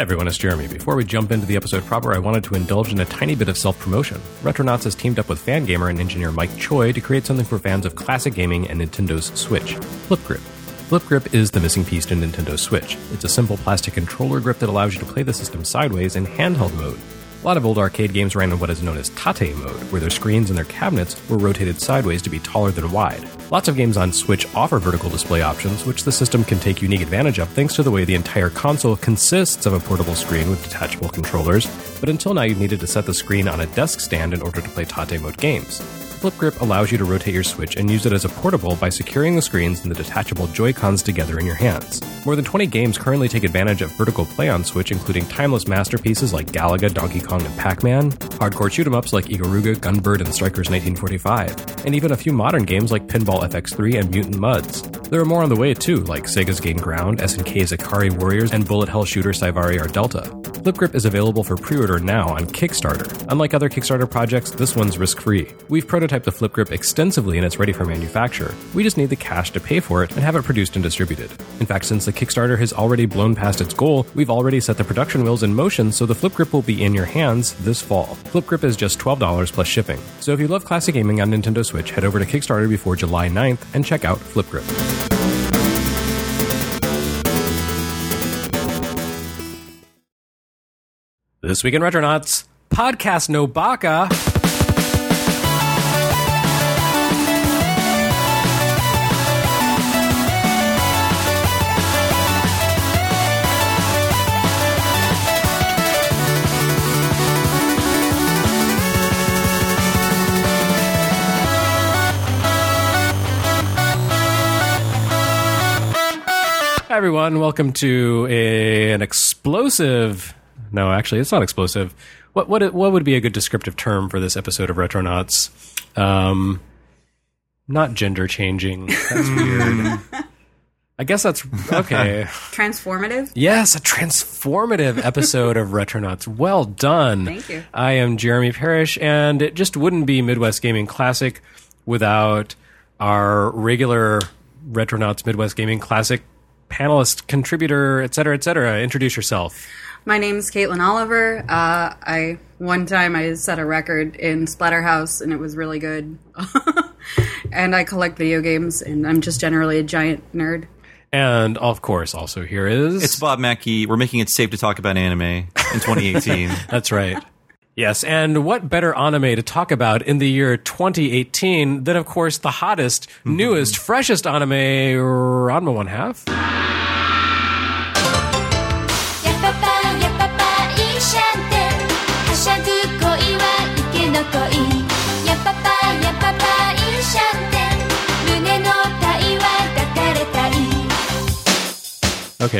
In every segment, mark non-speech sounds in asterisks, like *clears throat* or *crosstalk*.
everyone, it's Jeremy. Before we jump into the episode proper, I wanted to indulge in a tiny bit of self promotion. Retronauts has teamed up with Fangamer and engineer Mike Choi to create something for fans of classic gaming and Nintendo's Switch Flip Grip. Flip Grip is the missing piece to Nintendo Switch. It's a simple plastic controller grip that allows you to play the system sideways in handheld mode. A lot of old arcade games ran in what is known as tate mode, where their screens and their cabinets were rotated sideways to be taller than wide. Lots of games on Switch offer vertical display options, which the system can take unique advantage of thanks to the way the entire console consists of a portable screen with detachable controllers, but until now you needed to set the screen on a desk stand in order to play tate mode games. Flip Grip allows you to rotate your Switch and use it as a portable by securing the screens and the detachable Joy-Cons together in your hands. More than 20 games currently take advantage of vertical play on Switch, including timeless masterpieces like Galaga, Donkey Kong, and Pac-Man, hardcore shoot 'em ups like Ikaruga, Gunbird, and Strikers 1945, and even a few modern games like Pinball FX3 and Mutant Mudds. There are more on the way too, like Sega's Gain Ground, SNK's Ikari Warriors, and bullet hell shooter Psyvariar Delta. Flip Grip is available for pre-order now on Kickstarter. Unlike other Kickstarter projects, this one's risk-free. We've prototyped the Flip Grip extensively and it's ready for manufacture. We just need the cash to pay for it and have it produced and distributed. In fact, since the Kickstarter has already blown past its goal, we've already set the production wheels in motion so the Flip Grip will be in your hands this fall. Flip Grip is just $12 plus shipping. So if you love classic gaming on Nintendo Switch, head over to Kickstarter before July 9th and check out Flip Grip. This week in Retronauts, podcast no baka. Everyone, welcome to a, an explosive. No, actually, it's not explosive. What what what would be a good descriptive term for this episode of Retronauts? Um, not gender changing. That's *laughs* weird. I guess that's okay. *laughs* Transformative? Yes, a transformative episode of Retronauts. Well done. Thank you. I am Jeremy Parish, and it just wouldn't be Midwest Gaming Classic without our regular Retronauts Midwest Gaming Classic panelist, contributor, et cetera, et cetera. Introduce yourself. My name's Caitlin Oliver. Uh, I one time I set a record in Splatterhouse and it was really good. *laughs* and I collect video games and I'm just generally a giant nerd. And of course, also here is It's Bob Mackey. We're making it safe to talk about anime in 2018. *laughs* That's right. Yes, and what better anime to talk about in the year 2018 than, of course, the hottest, mm-hmm. newest, freshest anime, Ranma One Half?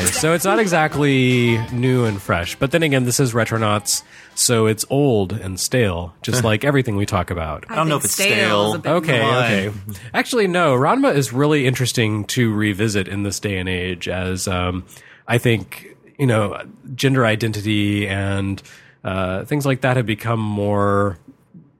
Okay, so it's not exactly new and fresh, but then again, this is Retronauts, so it's old and stale, just *laughs* like everything we talk about. I don't know if it's stale. is a bit Okay, more- okay. Actually, no. Ranma is really interesting to revisit in this day and age, as um, I think you know, gender identity and uh, things like that have become more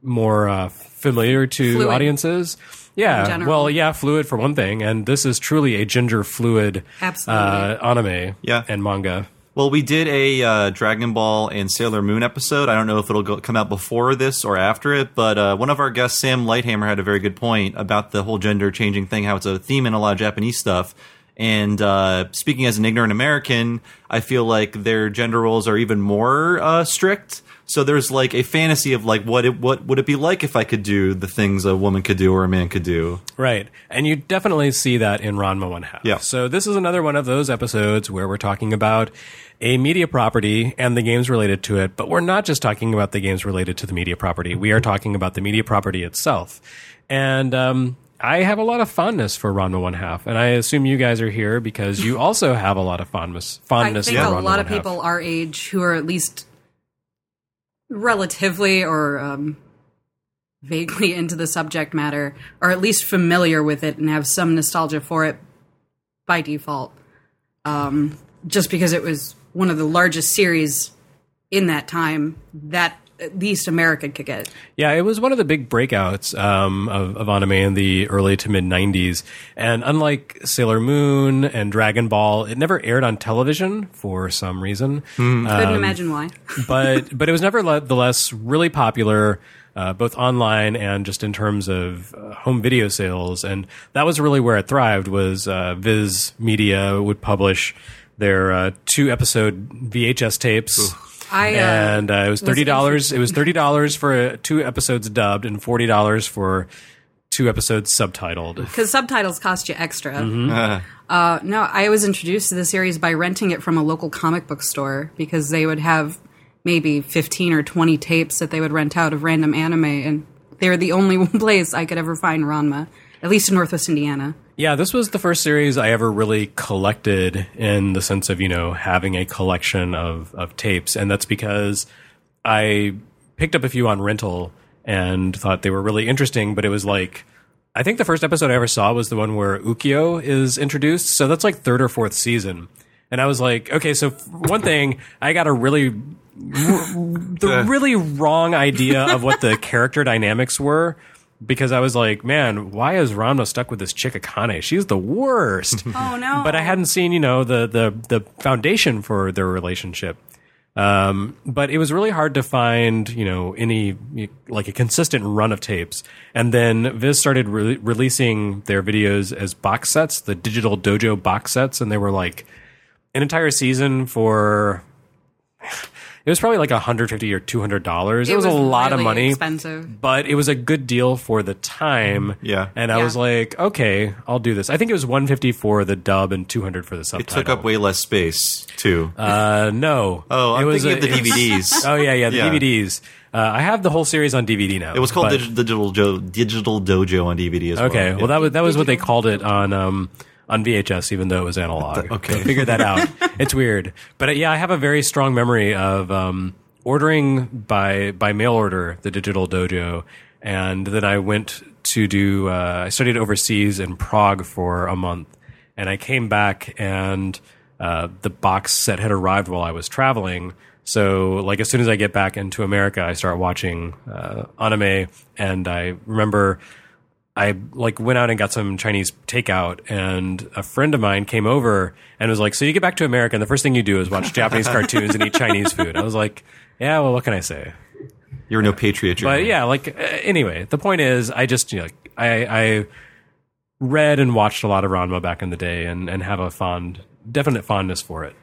more uh, familiar to Fluid. audiences. Yeah, general. well, yeah, fluid for one thing, and this is truly a gender fluid Absolutely. uh, anime Yeah. and manga. Well, we did a uh, Dragon Ball and Sailor Moon episode. I don't know if it'll go, come out before this or after it, but uh, one of our guests, Sam Lighthammer, had a very good point about the whole gender changing thing, how it's a theme in a lot of Japanese stuff. And uh, speaking as an ignorant American, I feel like their gender roles are even more uh, strict. So there's like a fantasy of like what it, what would it be like if I could do the things a woman could do or a man could do. Right. And you definitely see that in Ranma One Half. Yeah. So this is another one of those episodes where we're talking about a media property and the games related to it, but we're not just talking about the games related to the media property. We are talking about the media property itself. And um, I have a lot of fondness for Ranma One Half, and I assume you guys are here because you *laughs* also have a lot of fondness I fondness think for a Ranma lot of One Half. people our age who are at least relatively or um, vaguely into the subject matter or at least familiar with it and have some nostalgia for it by default. Um, just because it was one of the largest series in that time, that at least America could get. Yeah, it was one of the big breakouts um, of, of anime in the early to mid 90s. And unlike Sailor Moon and Dragon Ball, it never aired on television for some reason. Couldn't imagine why. *laughs* but but it was nevertheless really popular. Uh, both online and just in terms of uh, home video sales, and that was really where it thrived. Was uh, Viz Media would publish their uh, two episode VHS tapes, I, uh, and uh, it was thirty dollars. It was thirty dollars for uh, two episodes dubbed, and forty dollars for two episodes subtitled. because subtitles cost you extra. Uh, Uh, no, I was introduced to the series by renting it from a local comic book store because they would have maybe 15 or 20 tapes that they would rent out of random anime, and they were the only *laughs* place I could ever find Ranma, at least in Northwest Indiana. Yeah, this was the first series I ever really collected in the sense of, you know, having a collection of, of tapes. And that's because I picked up a few on rental and thought they were really interesting, but it was like, I think the first episode I ever saw was the one where Ukyo is introduced. So that's like third or fourth season. And I was like, okay, so one thing, I got a really, the *laughs* really wrong idea of what the character dynamics were because I was like, man, why is Ranma stuck with this chick Akane? She's the worst. *laughs* Oh no! but I hadn't seen, you know, the the the foundation for their relationship. Um, but it was really hard to find, you know, any like a consistent run of tapes. And then Viz started re- releasing their videos as box sets, the digital dojo box sets, and they were like an entire season for. It was probably like 150 or 200 dollars. It, was, a lot of really money Expensive. but it was a good deal for the time. Yeah. And I Yeah. was like, okay, I'll do this. I think it was 150 for the dub and 200 for the subtitle. it took up way less space too. Uh, no. oh, I'm it was thinking a- of the it was- DVDs. *laughs* Oh yeah, yeah, the Yeah. DVDs. Uh, I have the whole series on DVD now. It was called but- Dig- Digital Jo- Digital Dojo on DVD as well. Okay, Yeah. well that was that was what they called it on um on VHS, even though it was analog. *laughs* Okay. So figure that out. *laughs* it's weird, but uh, yeah, I have a very strong memory of um, ordering by by mail order the Digital Dojo, and then I went to do. Uh, I studied overseas in Prague for a month, and I came back and uh, the box set had arrived while I was traveling. So, like, as soon as I get back into America, I start watching uh, anime, and I remember I like went out and got some Chinese takeout, and a friend of mine came over and was like, "So you get back to America, and the first thing you do is watch Japanese *laughs* cartoons and eat Chinese food." I was like, "Yeah, well, what can I say?" You're no patriot. You're But yeah, like uh, anyway, the point is, I just you know, I I read and watched a lot of Ranma back in the day, and and have a fond, definite fondness for it.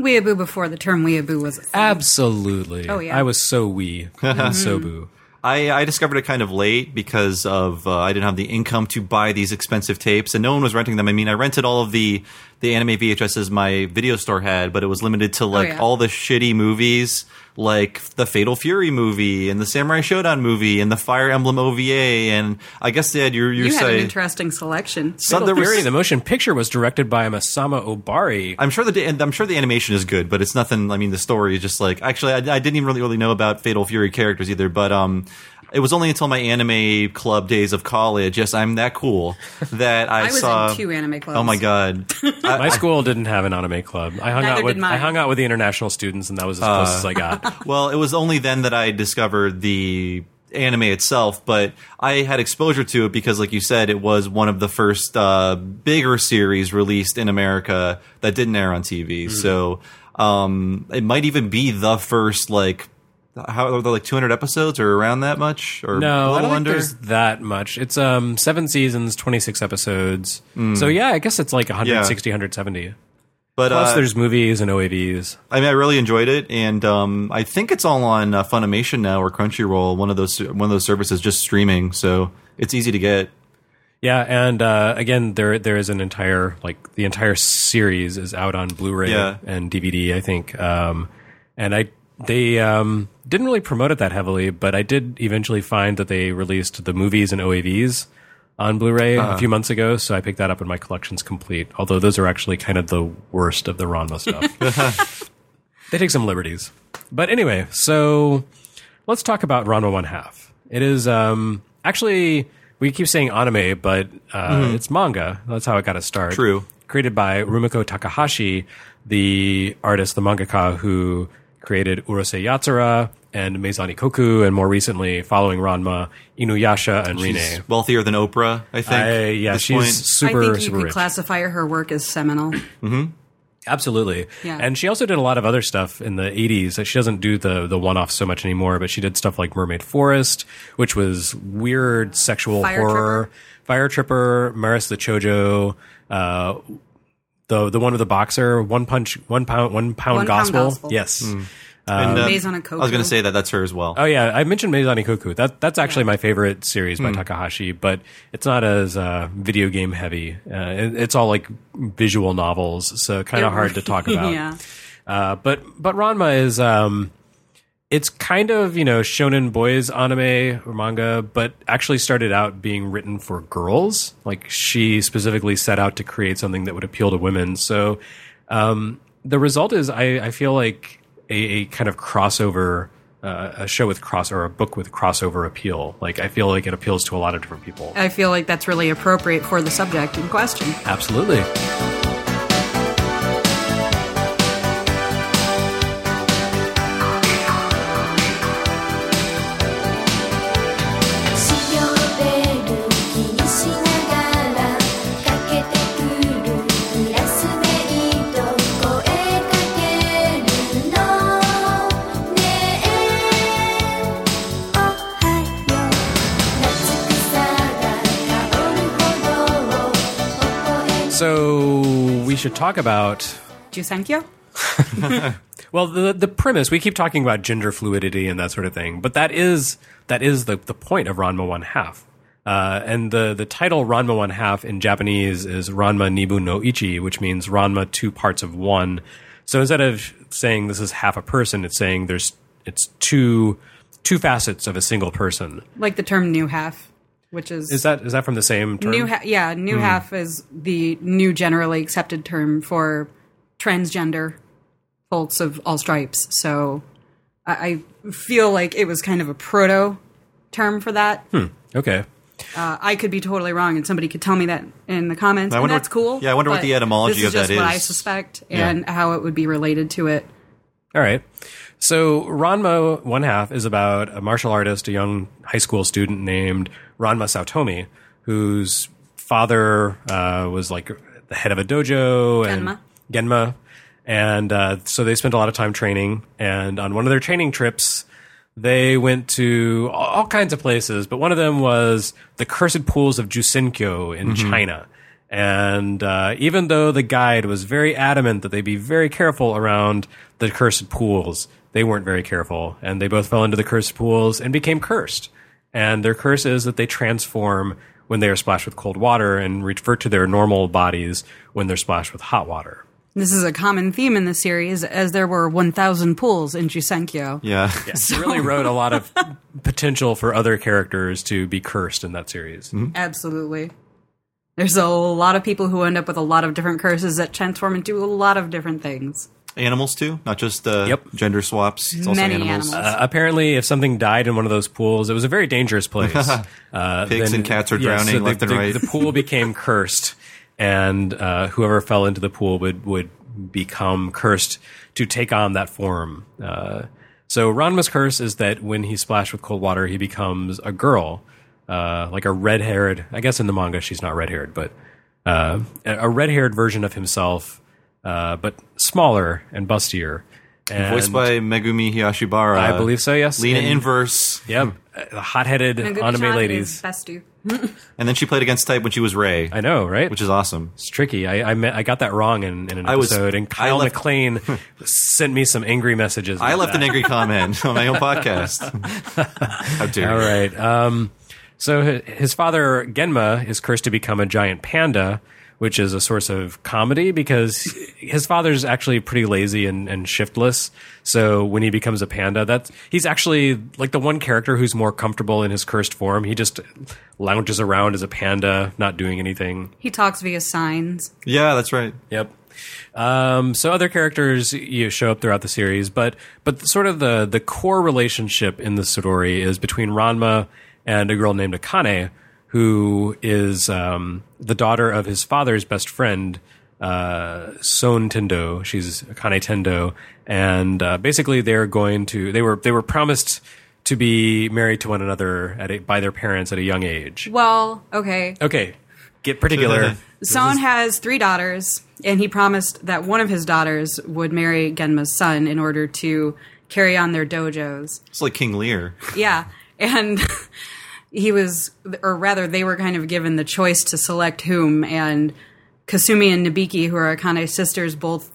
Weeaboo before the term weeaboo was. a thing. Absolutely. Oh, yeah. I was so wee and *laughs* so boo. I, I discovered it kind of late because of uh, I didn't have the income to buy these expensive tapes, and no one was renting them. I mean, I rented all of the the anime VHSs my video store had, but it was limited to like yeah. all the shitty movies, like the Fatal Fury movie and the Samurai Shodown movie and the Fire Emblem OVA, and I guess they had your your you had an interesting selection. Some, Fatal there was- Fury, the motion picture was directed by Masami Obari. I'm sure the and I'm sure the animation is good, but it's nothing. I mean, the story is just like actually, I, I didn't even really really know about Fatal Fury characters either. But um, it was only until my anime club days of college. Yes, I'm that cool that I, *laughs* I was saw in two anime clubs. Oh my god! I- *laughs* My school didn't have an anime club. I hung Neither out with. I hung out with the international students, and that was as close as I got. *laughs* well, it was only then that I discovered the anime itself, but I had exposure to it because, like you said, it was one of the first uh, bigger series released in America that didn't air on TV. Hmm. So um, it might even be the first like. How are there like 200 episodes or around that much or No, a I little under? there's that much. It's um seven seasons, twenty six episodes. So yeah, I guess it's like 160, 170. But Plus, uh, there's movies and OAVs. I mean, I really enjoyed it, and um, I think it's all on uh, Funimation now or Crunchyroll, one of those one of those services, just streaming. So it's easy to get. Yeah, and uh, again, there there is an entire like the entire series is out on Blu-ray Yeah. and DVD, I think. Um, and I they um, didn't really promote it that heavily, but I did eventually find that they released the movies and OAVs on Blu-ray Uh-huh. a few months ago, so I picked that up, and my collection's complete. Although those are actually kind of the worst of the Ranma stuff. *laughs* they take some liberties, but anyway, so let's talk about Ranma One Half. It is um, actually we keep saying anime, but uh, it's manga. That's how it got its start. True. Created by Rumiko Takahashi, the artist, the mangaka who created Urusei Yatsura and Maison Ikkoku, and more recently, following Ranma, Inuyasha and Rin-ne. Wealthier than Oprah, I think. I- yeah, this she's point. super, I think you super could rich. classify her work as seminal. *clears throat* Absolutely. Yeah. And she also did a lot of other stuff in the 80s. She doesn't do the, the one off so much anymore, but she did stuff like Mermaid Forest, which was weird sexual Fire horror. Fire Tripper, Maris the Chojo, uh, the the one with the boxer, one punch, one pound, one pound One Pound gospel. Gospel. Yes. And, uh, Maze on a I was going to say that that's her as well. Oh yeah, I mentioned Maison Ikkoku. That that's actually Yeah. my favorite series by Takahashi, but it's not as uh, video game heavy. Uh, it- it's all like visual novels, so kind of hard to talk *laughs* about. yeah. Uh, but but Ranma is um, it's kind of you know shonen boys anime or manga, but actually started out being written for girls. Like she specifically set out to create something that would appeal to women. So um, the result is, I, I feel like a, a kind of crossover. Uh, a show with cross or a book with crossover appeal. Like I feel like it appeals to a lot of different people. I feel like that's really appropriate for the subject in question. Absolutely.「should talk about Jusenkyo? *laughs* Well, the the premise we keep talking about gender fluidity and that sort of thing, but that is that is the the point of Ranma One Half. Uh, and the the title Ranma One Half in Japanese is Ranma Nibu no Ichi, which means Ranma two parts of one. So instead of saying this is half a person, it's saying there's it's two two facets of a single person. Like the term new half, which is. Is that is that from the same term? New ha- yeah, new Hmm. half is the new generally accepted term for transgender folks of all stripes. So I, I feel like it was kind of a proto term for that. okay. Uh, I could be totally wrong, and somebody could tell me that in the comments. I and wonder that's what- cool. yeah, I wonder what the etymology this is of just what I is. suspect and how it would be related to it. All right. So Ranma One Half is about a martial artist, a young high school student named Ranma Saotome, whose father uh, was like the head of a dojo and Genma. Genma. And uh, so they spent a lot of time training. And on one of their training trips, they went to all all kinds of places, but one of them was the cursed pools of Jusenkyo in China. And uh, even though the guide was very adamant that they be very careful around the cursed pools, they weren't very careful, and they both fell into the cursed pools and became cursed. And their curse is that they transform when they are splashed with cold water and revert to their normal bodies when they're splashed with hot water. This is a common theme in the series, as there were 1,000 pools in Jusenkyo. Yeah. It really wrote a lot of potential for other characters to be cursed in that series. Mm-hmm. Absolutely. There's a lot of people who end up with a lot of different curses that transform into a lot of different things. Animals too, not just uh, Yep. gender swaps. It's also Many animals. animals. Uh, apparently, if something died in one of those pools, it was a very dangerous *laughs* place. Uh, Pigs and cats are drowning the, left and the- right. The pool became *laughs* cursed, and uh, whoever fell into the pool would would become cursed to take on that form. Uh, so Ranma's curse is that when he's splashed with cold water, he becomes a girl, uh, like a red haired. I guess in the manga she's not red haired, but uh, a red haired version of himself, uh, but smaller and bustier. And Voiced by Megumi Hayashibara. I believe so. Yes, Lina And- Inverse. Yep, the hot-headed Megumi-chan anime is ladies. Best do. And then she played against type when she was Ray, I know, right? which is awesome. it's tricky. I I, me- I got that wrong in, in an I was- episode, and I Kyle left- McLean *laughs* sent me some angry messages. I left that. an angry comment on my own *laughs* podcast. How dare All you. right. Um, so his father Genma is cursed to become a giant panda, which is a source of comedy because his father's actually pretty lazy and, and shiftless. So when he becomes a panda, that's he's actually like the one character who's more comfortable in his cursed form. He just lounges around as a panda, not doing anything. He talks via signs. Yeah, that's right. Yep. Um, so other characters you show up throughout the series, but but sort of the the core relationship in the story is between Ranma and a girl named Akane, who is um, the daughter of his father's best friend, uh, Soun Tendo. She's Akane Tendo, and uh, basically they're going to they were they were promised to be married to one another at a, by their parents at a young age. Well, okay. Okay, get particular. Soun has three daughters, and he promised that one of his daughters would marry Genma's son in order to carry on their dojos. It's like King Lear. Yeah. And *laughs* he was, or rather, they were kind of given the choice to select whom. And Kasumi and Nabiki, who are Akane's sisters, both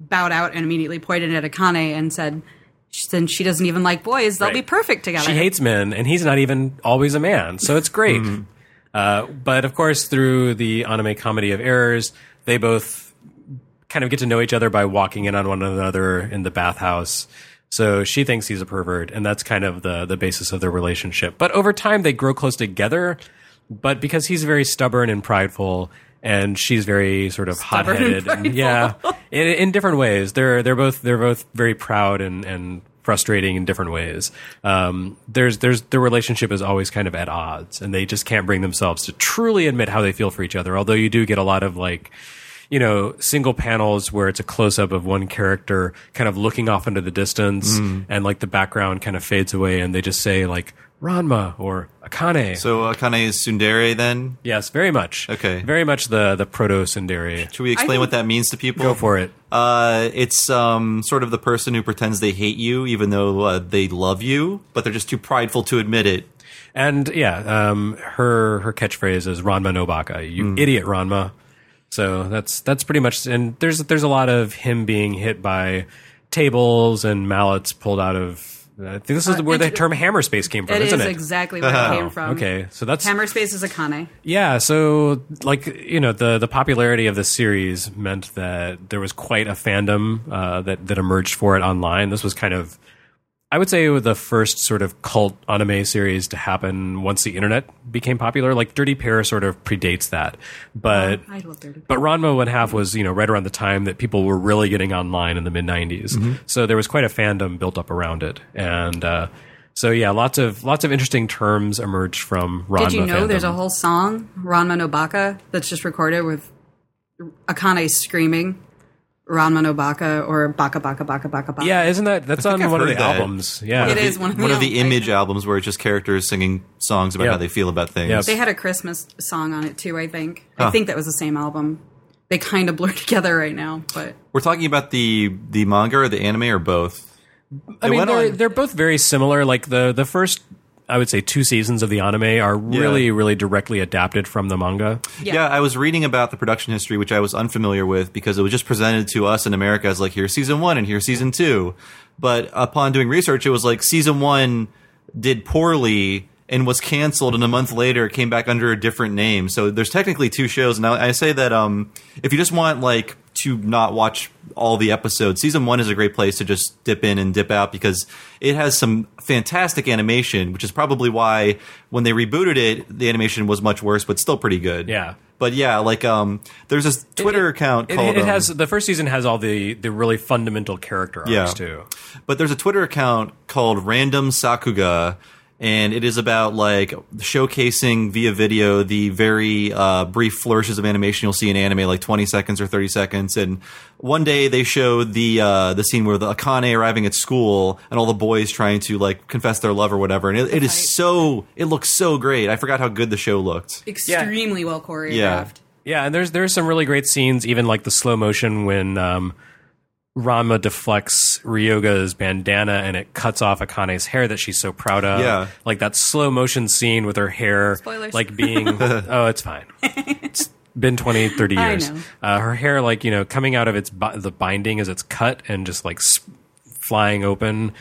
bowed out and immediately pointed at Akane and said, since she doesn't even like boys, they'll Right. be perfect together. She hates men, and he's not even always a man, so it's great. Uh, but of course, through the anime comedy of errors, they both kind of get to know each other by walking in on one another in the bathhouse. So she thinks he's a pervert, and that's kind of the the basis of their relationship. But over time, they grow close together. But because he's very stubborn and prideful, and she's very sort of hot headed, yeah, in, in different ways. They're they're both they're both very proud and and frustrating in different ways. Um, there's there's their relationship is always kind of at odds, and they just can't bring themselves to truly admit how they feel for each other. Although you do get a lot of like. You know, single panels where it's a close up of one character kind of looking off into the distance and like the background kind of fades away and they just say like Ranma or Akane. So Akane is Tsundere then? yes, very much. Okay. Very much the, the proto Tsundere. Should we explain think- what that means to people? Go for it. Uh, it's um, sort of the person who pretends they hate you even though uh, they love you, but they're just too prideful to admit it. And yeah, um, her her catchphrase is Ranma no baka, you idiot Ranma. So that's that's pretty much. And there's there's a lot of him being hit by tables and mallets pulled out of. I think this is where the term hammer space came from, It isn't is it? exactly where it came from. okay, so that's Hammerspace is a Akane. yeah. So like you know the the popularity of the series meant that there was quite a fandom uh, that that emerged for it online. This was kind of I would say the first sort of cult anime series to happen once the internet became popular. Like Dirty Pair sort of predates that, but I love Dirty. but Ranma One Half was you know right around the time that people were really getting online in the mid '90s. So there was quite a fandom built up around it, and uh, so yeah, lots of lots of interesting terms emerged from Ranma. Did you know there's a whole song, Ranma no Baka, that's just recorded with Akane screaming Ranma no Baka or Baka Baka Baka Baka Baka? Yeah, isn't that that's on I've one of the that. albums? Yeah, It is one of the One of the albums. image albums where it's just characters singing songs about Yeah. how they feel about things. Yes. They had a Christmas song on it too, I think. Huh. I think that was the same album. They kind of *laughs* blur together right now, but We're talking about the the manga or the anime or both. I It mean they're on- they're both very similar. Like the the first, I would say, two seasons of the anime are really really directly adapted from the manga. Yeah. I was reading about the production history, which I was unfamiliar with because it was just presented to us in America as like here's season one and here's season two. But upon doing research, it was like season one did poorly and was canceled, and a month later it came back under a different name. So there's technically two shows. Now I say that um, if you just want like to not watch all the episodes, season one is a great place to just dip in and dip out because it has some fantastic animation, which is probably why when they rebooted it, the animation was much worse, but still pretty good. Yeah. But yeah, like um, there's this Twitter It- account It, called it um, has the first season has all the the really fundamental character arcs Yeah. too. But there's a Twitter account called Random Sakuga, and it is about like showcasing via video the very uh, brief flourishes of animation you'll see in anime, like 20 seconds or 30 seconds. And one day they showed the uh, the scene where the Akane arriving at school and all the boys trying to like confess their love or whatever. And it, it is so it looks so great. I forgot how good the show looked. extremely well choreographed. Yeah. Yeah, and there's there's some really great scenes, even like the slow motion when um, Ranma deflects Ryoga's bandana and it cuts off Akane's hair that she's so proud of. Yeah. like that slow motion scene with her hair, Spoilers. like being *laughs* *laughs* oh, it's fine. It's been 20, 30 *laughs* I years. know. Uh, her hair, like you know, coming out of its bi- the binding as it's cut and just like s- flying open.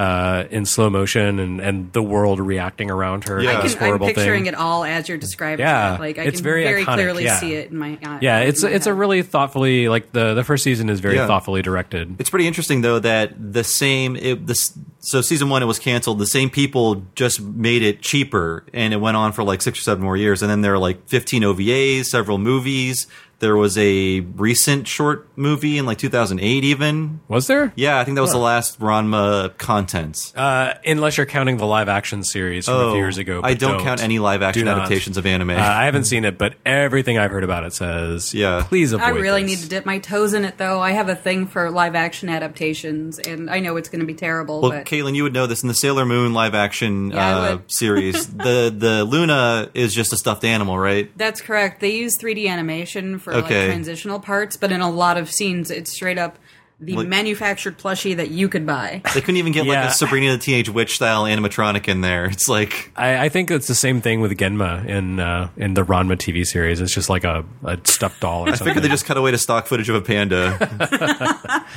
Uh, in slow motion and, and the world reacting around her. Yeah. to I this can, I'm picturing thing. it all as you're describing Yeah, it. Like I it's can very very, iconic, clearly yeah. see it in my eye. Yeah, it's my it's a really thoughtfully like the the first season is very Yeah. thoughtfully directed. It's pretty interesting though that the same it, this so season one it was canceled. The same people just made it cheaper, and it went on for like six or seven more years. And then there are like fifteen OVAs, several movies. There was a recent short movie in like 2008, even. Was there? Yeah, I think that was the last Ranma content. Uh, unless you're counting the live action series from a few years ago. Oh, I but don't, count any live action adaptations of anime. Uh, I haven't seen it, but everything I've heard about it says, Yeah. please avoid I really this. need to dip my toes in it, though. I have a thing for live action adaptations, and I know it's going to be terrible. well, but Caitlin, you would know this in the Sailor Moon live action Yeah, uh, *laughs* series. the the Luna is just a stuffed animal, right? that's correct. They use 3D animation for like Okay. transitional parts, but in a lot of scenes, it's straight up the Like- manufactured plushie that you could buy. *laughs* They couldn't even get like Yeah. a Sabrina the Teenage Witch style animatronic in there. It's like I, I think it's the same thing with Genma in uh, in the Ranma TV series. It's just like a, a stuffed doll or I something. figured they just cut away to stock footage of a panda. *laughs* *laughs*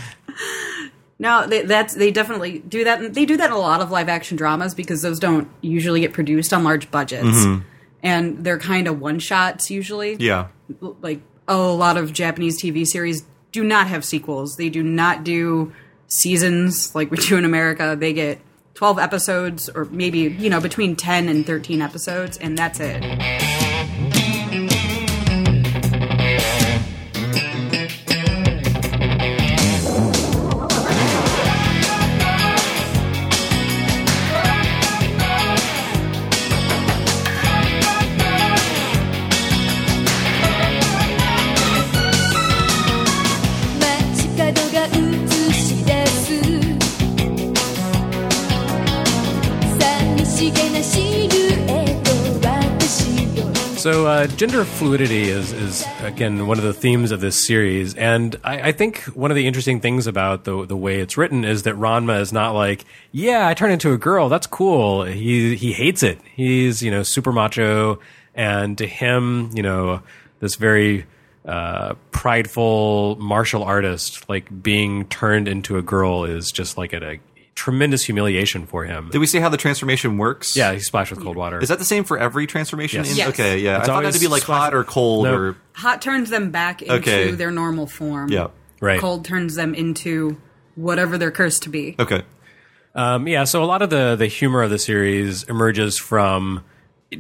No, they, that's they definitely do that. and They do that in a lot of live action dramas because those don't usually get produced on large budgets, and they're kind of one shots usually. yeah. like a lot of Japanese TV series do not have sequels. They do not do seasons like we *laughs* do in America. They get 12 episodes or maybe, you know, between 10 and 13 episodes and that's it.「So uh, gender fluidity is, is again one of the themes of this series, and I, I think one of the interesting things about the the way it's written is that Ranma is not like, yeah, I turn into a girl, that's cool. He he hates it. He's you know super macho, and to him, you know, this very uh, prideful martial artist, like being turned into a girl, is just like a, a tremendous humiliation for him. Did we see how the transformation works? Yeah, he's splashed with cold water. Is that the same for every transformation? Yes. in- Yes. Okay, yeah. It's I thought it had to be always like hot or cold Nope. or Hot turns them back into Okay. their normal form. yeah. right? Cold turns them into whatever they're cursed to be. Okay. Um, yeah, so a lot of the the humor of the series emerges from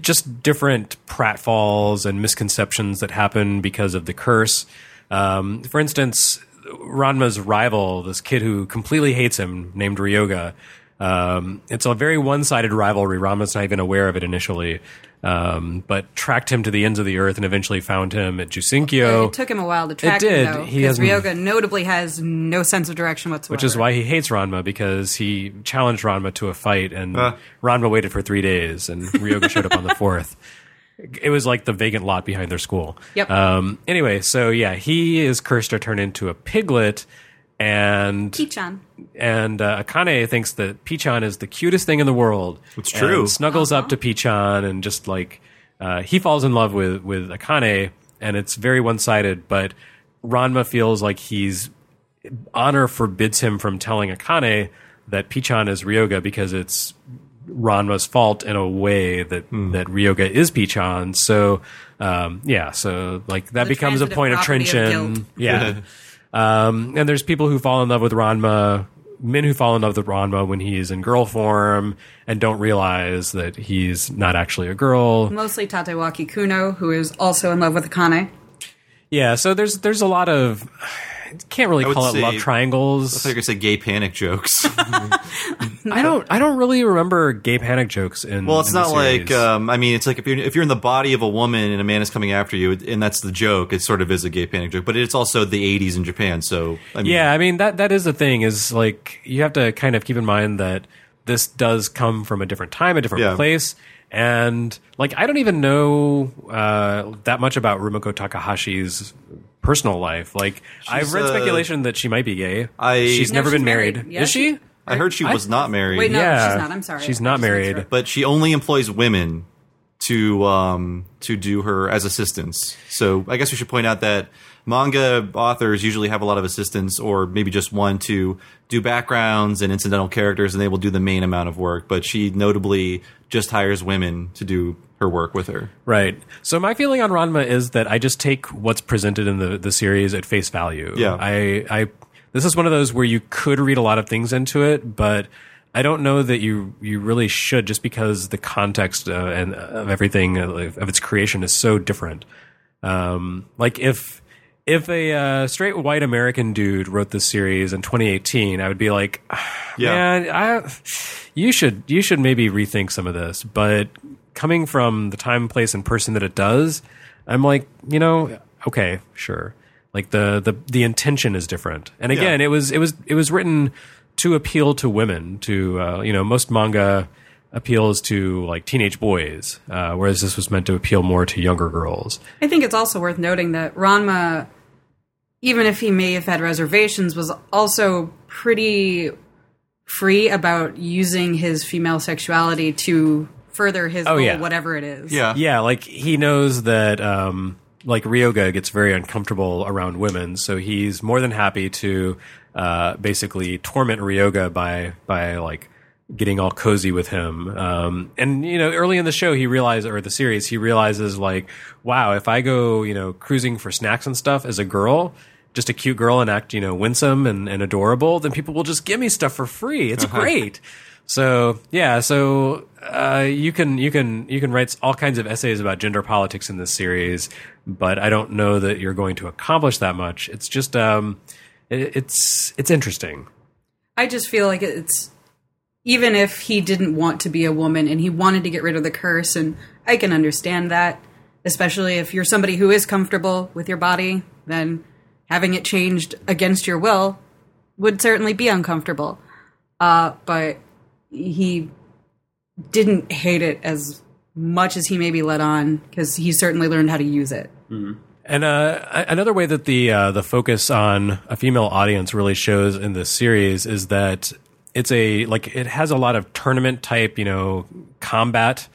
just different pratfalls and misconceptions that happen because of the curse. Um, for instance, Ranma's rival, this kid who completely hates him, named Ryoga. Um, it's a very one-sided rivalry. Ranma's not even aware of it initially, um, but tracked him to the ends of the earth and eventually found him at Jusenkyo. It took him a while to track it did. him, though, He because hasn't- Ryoga notably has no sense of direction whatsoever. Which is why he hates Ranma because he challenged Ranma to a fight, and Ah. Ranma waited for three days, and Ryoga showed up on the *laughs* fourth. It was like the vacant lot behind their school. Yep. Um, anyway, so yeah, he is cursed to turn into a piglet, and P-chan. and uh, Akane thinks that P-chan is the cutest thing in the world. It's and true. snuggles up to P-chan and just like uh, he falls in love with with Akane, and it's very one sided. But Ranma feels like he's honor forbids him from telling Akane that P-chan is Ryoga because it's Ranma's fault in a way that Hmm. that Ryoga is P-chan. So um, yeah, so like that The becomes a point of property of tension. yeah. *laughs* Um, and there's people who fall in love with Ranma, men who fall in love with Ranma when he's in girl form and don't realize that he's not actually a girl. Mostly Tatewaki Kuno, who is also in love with Akane. Yeah, so there's there's a lot of can't really I call it say- love I triangles. thought you were gonna say gay panic jokes. *laughs* I don't I don't really remember gay panic jokes in. well, it's in the not like um, I mean, it's like if you're if you're in the body of a woman and a man is coming after you, and that's the joke. It sort of is a gay panic joke, but it's also the '80s in Japan. So I mean, Yeah, I mean that that is the thing is like you have to kind of keep in mind that this does come from a different time, a different Yeah. place, and like I don't even know uh, that much about Rumiko Takahashi's personal life. Like I've read uh, speculation that she might be gay. I- she's No, never she's been married. married. Yeah, Is she? she- I heard she I- was not married. Wait, no, yeah, she's not. I'm sorry. She's not just mixed her married. up. but she only employs women to um to do her as assistants. So I guess we should point out that manga authors usually have a lot of assistants or maybe just one to do backgrounds and incidental characters and they will do the main amount of work, but she notably just hires women to do her work with her. Right. So my feeling on Ranma is that I just take what's presented in the, the series at face value. Yeah. I, I this is one of those where you could read a lot of things into it, but I don't know that you you really should just because the context uh, and of everything uh, of its creation is so different. Um, like if if a uh, straight white American dude wrote this series in 2018, I would be like, *sighs* Yeah. man, I, you should you should maybe rethink some of this. But coming from the time, place, and person that it does, I'm like, you know, okay, sure. Like the the the intention is different. And again, Yeah. it was it was it was written to appeal to women. To uh, you know, most manga appeals to like teenage boys, uh, whereas this was meant to appeal more to younger girls. I think it's also worth noting that Ranma, even if he may have had reservations, was also pretty free about using his female sexuality to further his Oh, goal, yeah. whatever it is. Yeah. Yeah, like he knows that um like Ryoga gets very uncomfortable around women, so he's more than happy to uh basically torment Ryoga by by like getting all cozy with him. Um and you know, early in the show he realized or the series he realizes like, wow, if I go, you know, cruising for snacks and stuff as a girl, just a cute girl and act, you know, winsome and, and adorable, then people will just give me stuff for free. It's great. So yeah, so uh, you can you can you can write all kinds of essays about gender politics in this series, but I don't know that you're going to accomplish that much. It's just um, it, it's it's interesting. I just feel like it's even if he didn't want to be a woman and he wanted to get rid of the curse, and I can understand that, especially if you're somebody who is comfortable with your body, then having it changed against your will would certainly be uncomfortable. Uh, but he didn't hate it as much as he maybe let on because he certainly learned how to use it. And uh, another way that the uh, the focus on a female audience really shows in this series is that it's a like it has a lot of tournament type, you know, combat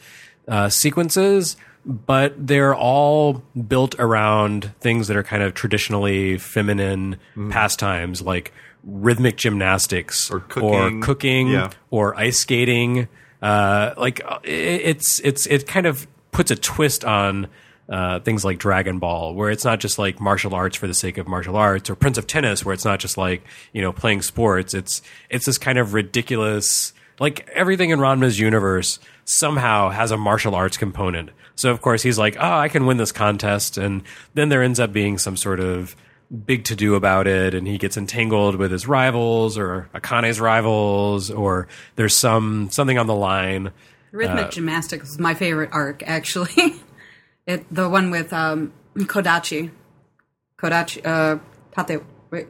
uh, sequences, but they're all built around things that are kind of traditionally feminine pastimes, like rhythmic gymnastics Or cooking. cooking Yeah. or ice skating. Uh, like it, it's it's it kind of puts a twist on uh, things like Dragon Ball, where it's not just like martial arts for the sake of martial arts, or Prince of Tennis, where it's not just like you know playing sports. It's it's this kind of ridiculous. Like everything in Ranma's universe somehow has a martial arts component. So of course he's like, oh, I can win this contest, and then there ends up being some sort of big to do about it and he gets entangled with his rivals or Akane's rivals or there's some something on the line. Rhythmic gymnastics is my favorite arc, actually. *laughs* it the one with um, Kodachi, Kodachi, uh, Tate, wait,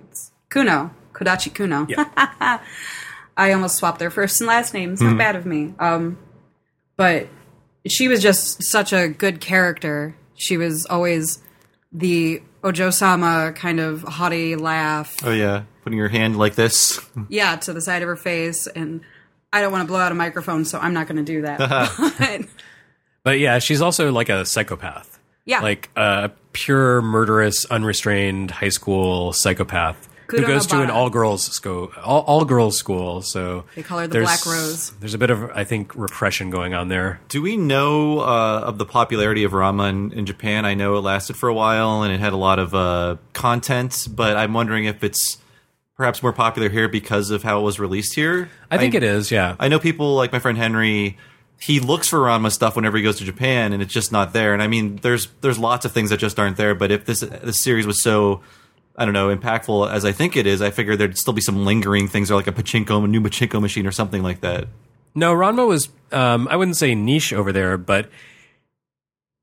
Kuno, Kodachi Kuno. Yeah. *laughs* I almost swapped their first and last names. Not bad of me. Um, but she was just such a good character. She was always the Ojo-sama kind of haughty laugh. Oh yeah, putting your hand like this. yeah, to the side of her face. And I don't want to blow out a microphone, so I'm not going to do that. *laughs* *laughs* But- But yeah, she's also like a psychopath. Yeah. Like a pure murderous unrestrained high school psychopath who Kudo goes to an all girls school all, all girls school. So They call her the Black Rose. There's a bit of I think repression going on there. Do we know uh, of the popularity of Ranma in, in Japan? I know it lasted for a while and it had a lot of uh, content, but I'm wondering if it's perhaps more popular here because of how it was released here. I think it is, yeah. I know people like my friend Henry. He looks for Ranma stuff whenever he goes to Japan, and it's just not there. And I mean, there's there's lots of things that just aren't there. But if this this series was so I don't know impactful as I think it is, I figure there'd still be some lingering things, or like a pachinko, a new pachinko machine, or something like that. No, Ranma was um, I wouldn't say niche over there, but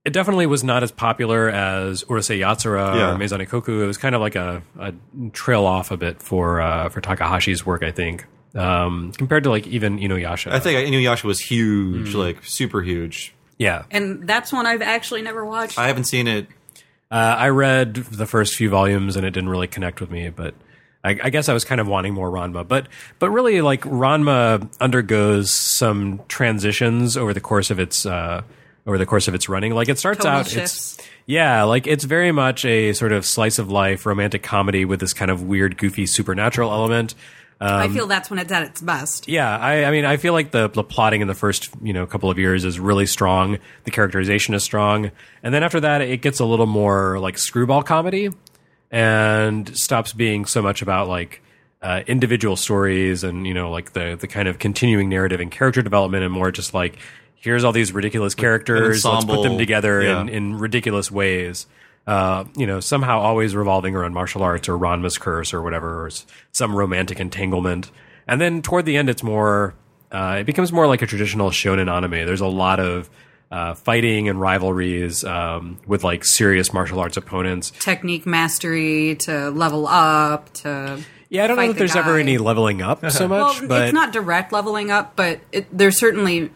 it definitely was not as popular as Urusei Yatsura Yeah. or Maison Ikkoku. It was kind of like a, a trail off a bit for uh, for Takahashi's work, I think, um, compared to like even Inuyasha. I think Inuyasha was huge, like super huge. yeah. and that's one I've actually never watched. I haven't seen it. Uh, I read the first few volumes and it didn't really connect with me, but I, I guess I was kind of wanting more Ranma. But but really, like Ranma undergoes some transitions over the course of its uh, over the course of its running. Like it starts Tonal out, shifts. it's yeah, like it's very much a sort of slice of life romantic comedy with this kind of weird, goofy supernatural element. I feel that's when it's at its best. Yeah, I, I mean, I feel like the, the plotting in the first you know couple of years is really strong. The characterization is strong, and then after that, it gets a little more like screwball comedy, and stops being so much about like uh, individual stories and you know like the the kind of continuing narrative and character development, and more just like here's all these ridiculous characters, let's put them together yeah. in, in ridiculous ways. Uh, you know, somehow always revolving around martial arts or Ranma's curse or whatever, or some romantic entanglement. And then toward the end, it's more, uh, it becomes more like a traditional shonen anime. There's a lot of uh, fighting and rivalries um, with like serious martial arts opponents. Technique mastery to level up to. Yeah, I don't know that the there's ever any leveling up so *laughs* much, Well, but it's not direct leveling up, but it, there's certainly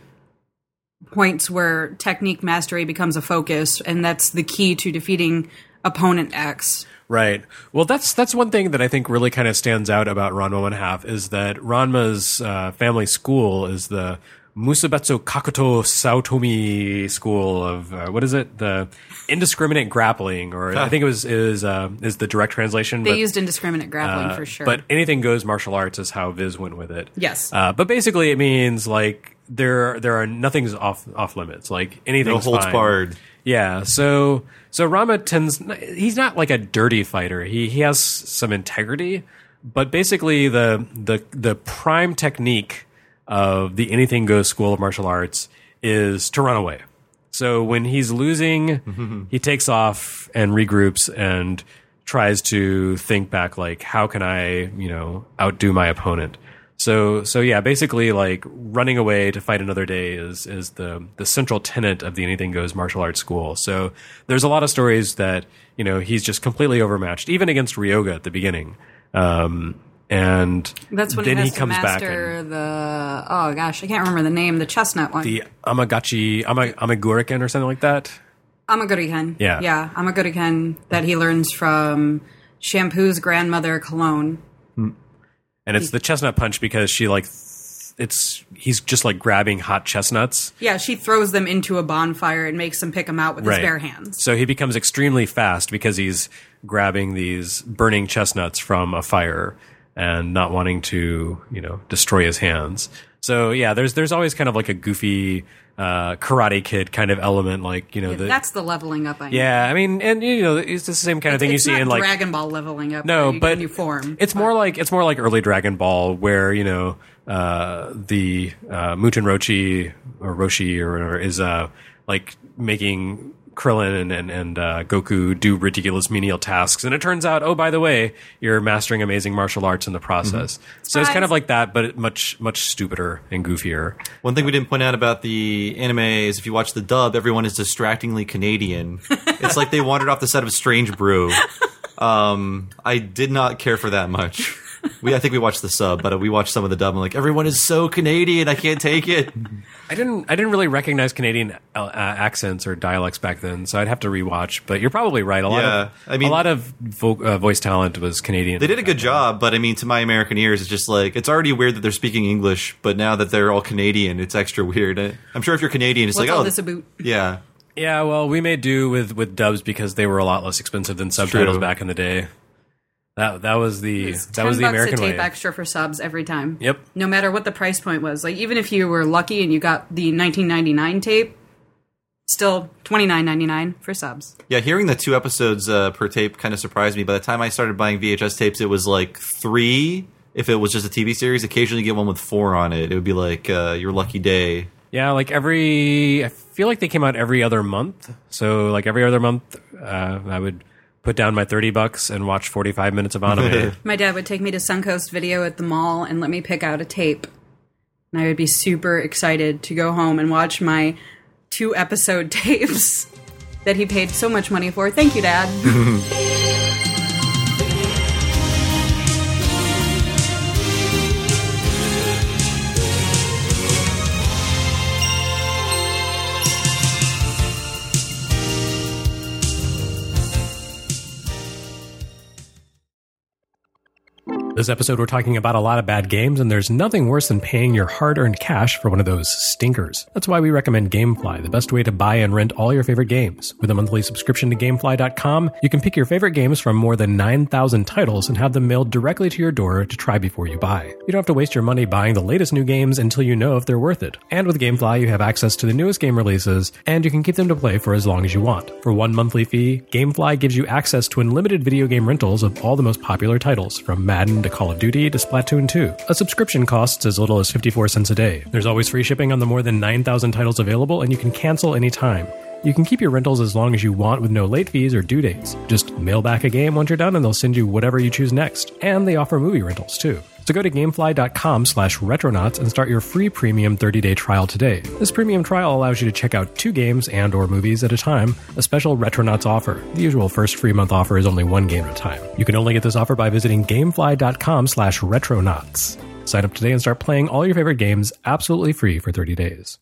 points where technique mastery becomes a focus, and that's the key to defeating opponent X. Right. Well, that's that's one thing that I think really kind of stands out about Ranma One Half is that Ranma's uh, family school is the Musabetsu Kakuto Saotome school of uh, what is it? The indiscriminate grappling, or I think it was is uh, is the direct translation. They but, used indiscriminate grappling uh, for sure. But anything goes martial arts is how Viz went with it. Yes. Uh, but basically, it means like there there are nothing's off off limits. Like anything No holds barred. yeah, so so Ranma tends he's not like a dirty fighter. He he has some integrity, but basically the the the prime technique of the anything goes school of martial arts is to run away. So when he's losing, he takes off and regroups and tries to think back like how can I, you know, outdo my opponent. So so yeah, basically like running away to fight another day is is the the central tenet of the anything goes martial arts school. So there's a lot of stories that, you know, he's just completely overmatched even against Ryoga at the beginning. Um and that's when then he has comes back and the. Oh gosh, I can't remember the name. The chestnut one. the Amagachi Ama, Amaguriken or something like that. Amaguriken. Yeah. Yeah, Amaguriken that he learns from Shampoo's grandmother, Cologne. Hmm. and it's the chestnut punch because she like it's he's just like grabbing hot chestnuts Yeah, she throws them into a bonfire and makes him pick them out with his bare hands. so he becomes extremely fast because he's grabbing these burning chestnuts from a fire and not wanting to you know destroy his hands so yeah there's there's always kind of like a goofy uh, karate kid kind of element like you know the, That's the leveling up. I yeah i mean and you know it's the same kind of thing you see in like Dragon Ball leveling up. no, but new form. It's more like it's more like early Dragon Ball, where you know uh, the uh, Muten Roshi or Roshi or whatever is uh, like making Krillin and and, and uh, Goku do ridiculous menial tasks, and it turns out, oh by the way, you're mastering amazing martial arts in the process. So it's kind of like that, but much much stupider and goofier. One thing we didn't point out about the anime is if you watch the dub, everyone is distractingly Canadian. *laughs* it's like they wandered off the set of Strange Brew. Um, I did not care for that much. *laughs* We, I think we watched the sub, but we watched some of the dub. I'm like, everyone is so Canadian. I can't take it. I didn't I didn't really recognize Canadian uh, uh, accents or dialects back then, so I'd have to rewatch. But you're probably right. A lot Yeah, of I mean- a lot of vo- uh, voice talent was Canadian. They did a good job, but I mean, to my American ears, it's just like it's already weird that they're speaking English, but now that they're all Canadian, it's extra weird. I- I'm sure if you're Canadian, it's What's like, all oh, this about? yeah. Yeah, well, we made do with with dubs because they were a lot less expensive than subtitles true. back in the day. That that was the It's that was 10 the bucks American a tape way. extra for subs every time. Yep. No matter what the price point was, like even if you were lucky and you got the 1999 tape, still 29.99 for subs. Yeah, hearing the two episodes uh, per tape kind of surprised me. By the time I started buying VHS tapes, it was like three. If it was just a TV series, occasionally you get one with four on it. It would be like uh, your lucky day. Yeah, like every I feel like they came out every other month. So like every other month, uh, I would put down my thirty bucks and watch forty five minutes of anime. *laughs* My dad would take me to Suncoast Video at the mall and let me pick out a tape. And I would be super excited to go home and watch my two episode *laughs* tapes that he paid so much money for. Thank you, Dad. *laughs* This episode, we're talking about a lot of bad games, and there's nothing worse than paying your hard earned cash for one of those stinkers. That's why we recommend Gamefly, the best way to buy and rent all your favorite games. With a monthly subscription to Gamefly.com, you can pick your favorite games from more than 9,000 titles and have them mailed directly to your door to try before you buy. You don't have to waste your money buying the latest new games until you know if they're worth it. And with Gamefly, you have access to the newest game releases, and you can keep them to play for as long as you want. For one monthly fee, Gamefly gives you access to unlimited video game rentals of all the most popular titles, from Madden to Call of Duty to Splatoon 2. A subscription costs as little as 54 cents a day. There's always free shipping on the more than 9,000 titles available, and you can cancel anytime. You can keep your rentals as long as you want with no late fees or due dates. Just mail back a game once you're done and they'll send you whatever you choose next. And they offer movie rentals too. So go to gamefly.com slash retronauts and start your free premium 30-day trial today. This premium trial allows you to check out two games and or movies at a time, a special Retronauts offer. The usual first free month offer is only one game at a time. You can only get this offer by visiting gamefly.com slash retronauts. Sign up today and start playing all your favorite games absolutely free for 30 days.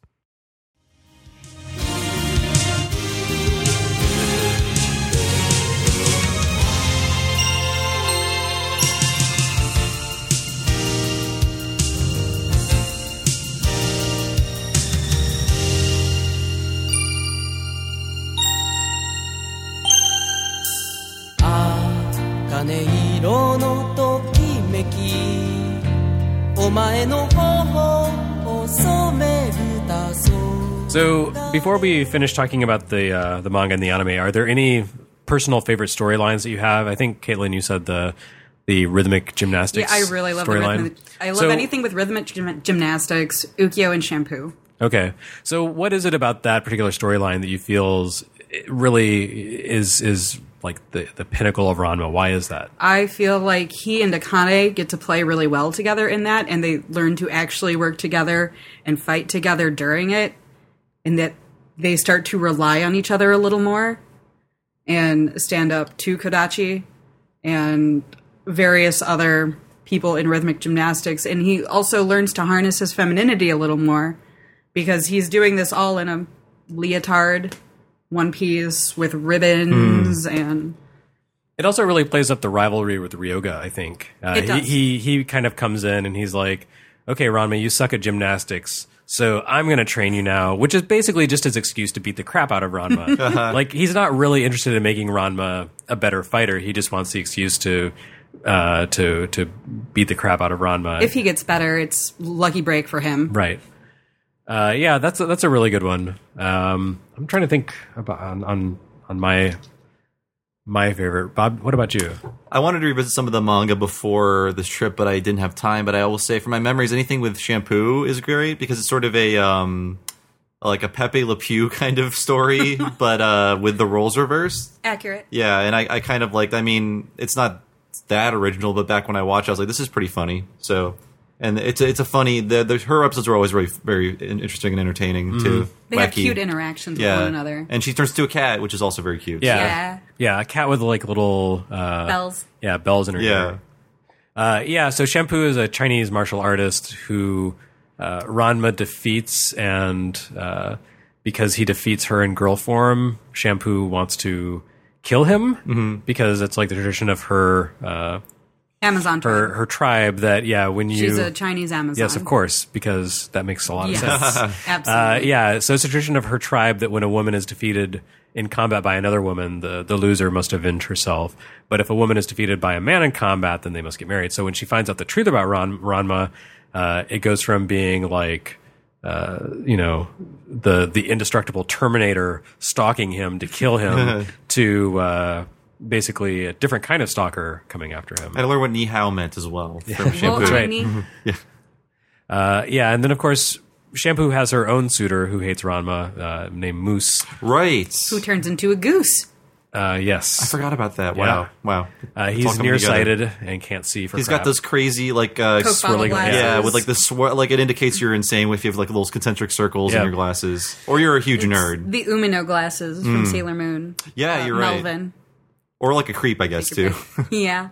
羽色のときめきお前の頬を染めるだそう So, before we finish talking about the uh, the manga and the anime, are there any personal favorite storylines that you have? I think Caitlin, you said the the rhythmic gymnastics. Yeah, I really love the rhythmic. I love so, anything with rhythmic gym- gymnastics, Ukyo and shampoo. Okay, so what is it about that particular storyline that you feels really is is like the the pinnacle of Ranma? Why is that? I feel like he and Akane get to play really well together in that, and they learn to actually work together and fight together during it, and that they start to rely on each other a little more and stand up to Kodachi and various other people in rhythmic gymnastics. And he also learns to harness his femininity a little more because he's doing this all in a leotard, one piece with ribbons and. It also really plays up the rivalry with Ryoga. I think uh, It does. He, he he kind of comes in and he's like, "Okay, Ranma, you suck at gymnastics." So I'm going to train you now, which is basically just his excuse to beat the crap out of Ranma. *laughs* like he's not really interested in making Ranma a better fighter. He just wants the excuse to uh, to to beat the crap out of Ranma. If he gets better, it's lucky break for him. right. Uh, yeah, that's a, that's a really good one. Um, I'm trying to think about on on, on my my favorite. Bob, what about you? I wanted to revisit some of the manga before this trip, but I didn't have time. But I will say, from my memories, anything with shampoo is great because it's sort of a um, like a Pepe Le Pew *laughs* kind of story, *laughs* but uh, with the roles reversed. Accurate. Yeah, and I, I kind of liked. I mean, it's not that original, but back when I watched, I was like, this is pretty funny. So, and it's a, it's a funny. The, the her episodes are always very very interesting and entertaining too. They have cute interactions yeah, with one another. and she turns to a cat, which is also very cute. Yeah. Yeah. Yeah, a cat with like little uh, Bells. Yeah, bells in her yeah. ear. Uh, yeah, so Shampoo is a Chinese martial artist who uh, Ranma defeats, and uh, because he defeats her in girl form, Shampoo wants to kill him Mm-hmm. because it's like the tradition of her uh, Amazon tribe. her her tribe that yeah when you She's a Chinese Amazon. yes of course because that makes a lot of Yes, sense. *laughs* absolutely. Uh, yeah, so it's a tradition of her tribe that when a woman is defeated in combat by another woman, the, the loser must avenge herself. But if a woman is defeated by a man in combat, then they must get married. So when she finds out the truth about Ran, Ranma, uh, it goes from being like, uh, you know, the the indestructible Terminator stalking him to kill him *laughs* to uh, basically a different kind of stalker coming after him. I learned what ni hao meant as well from shampoo. Well, right. Tiny. *laughs* Uh, yeah, and then of course. Shampoo has her own suitor who hates Ranma, uh, named Mousse. Right. Who turns into a goose. Uh, yes, I forgot about that. Yeah. Wow. Wow. Uh, he's coming nearsighted and can't see for He's crap. got those crazy like uh, Coke bottle swirling- glasses. yeah, with like the swir- like it indicates you're insane if you have like those concentric circles Yeah. in your glasses, or you're a huge nerd, The Umino glasses from Sailor Moon. Yeah, Uh, you're right. Melvin. Or like a creep, I guess too. *laughs* yeah.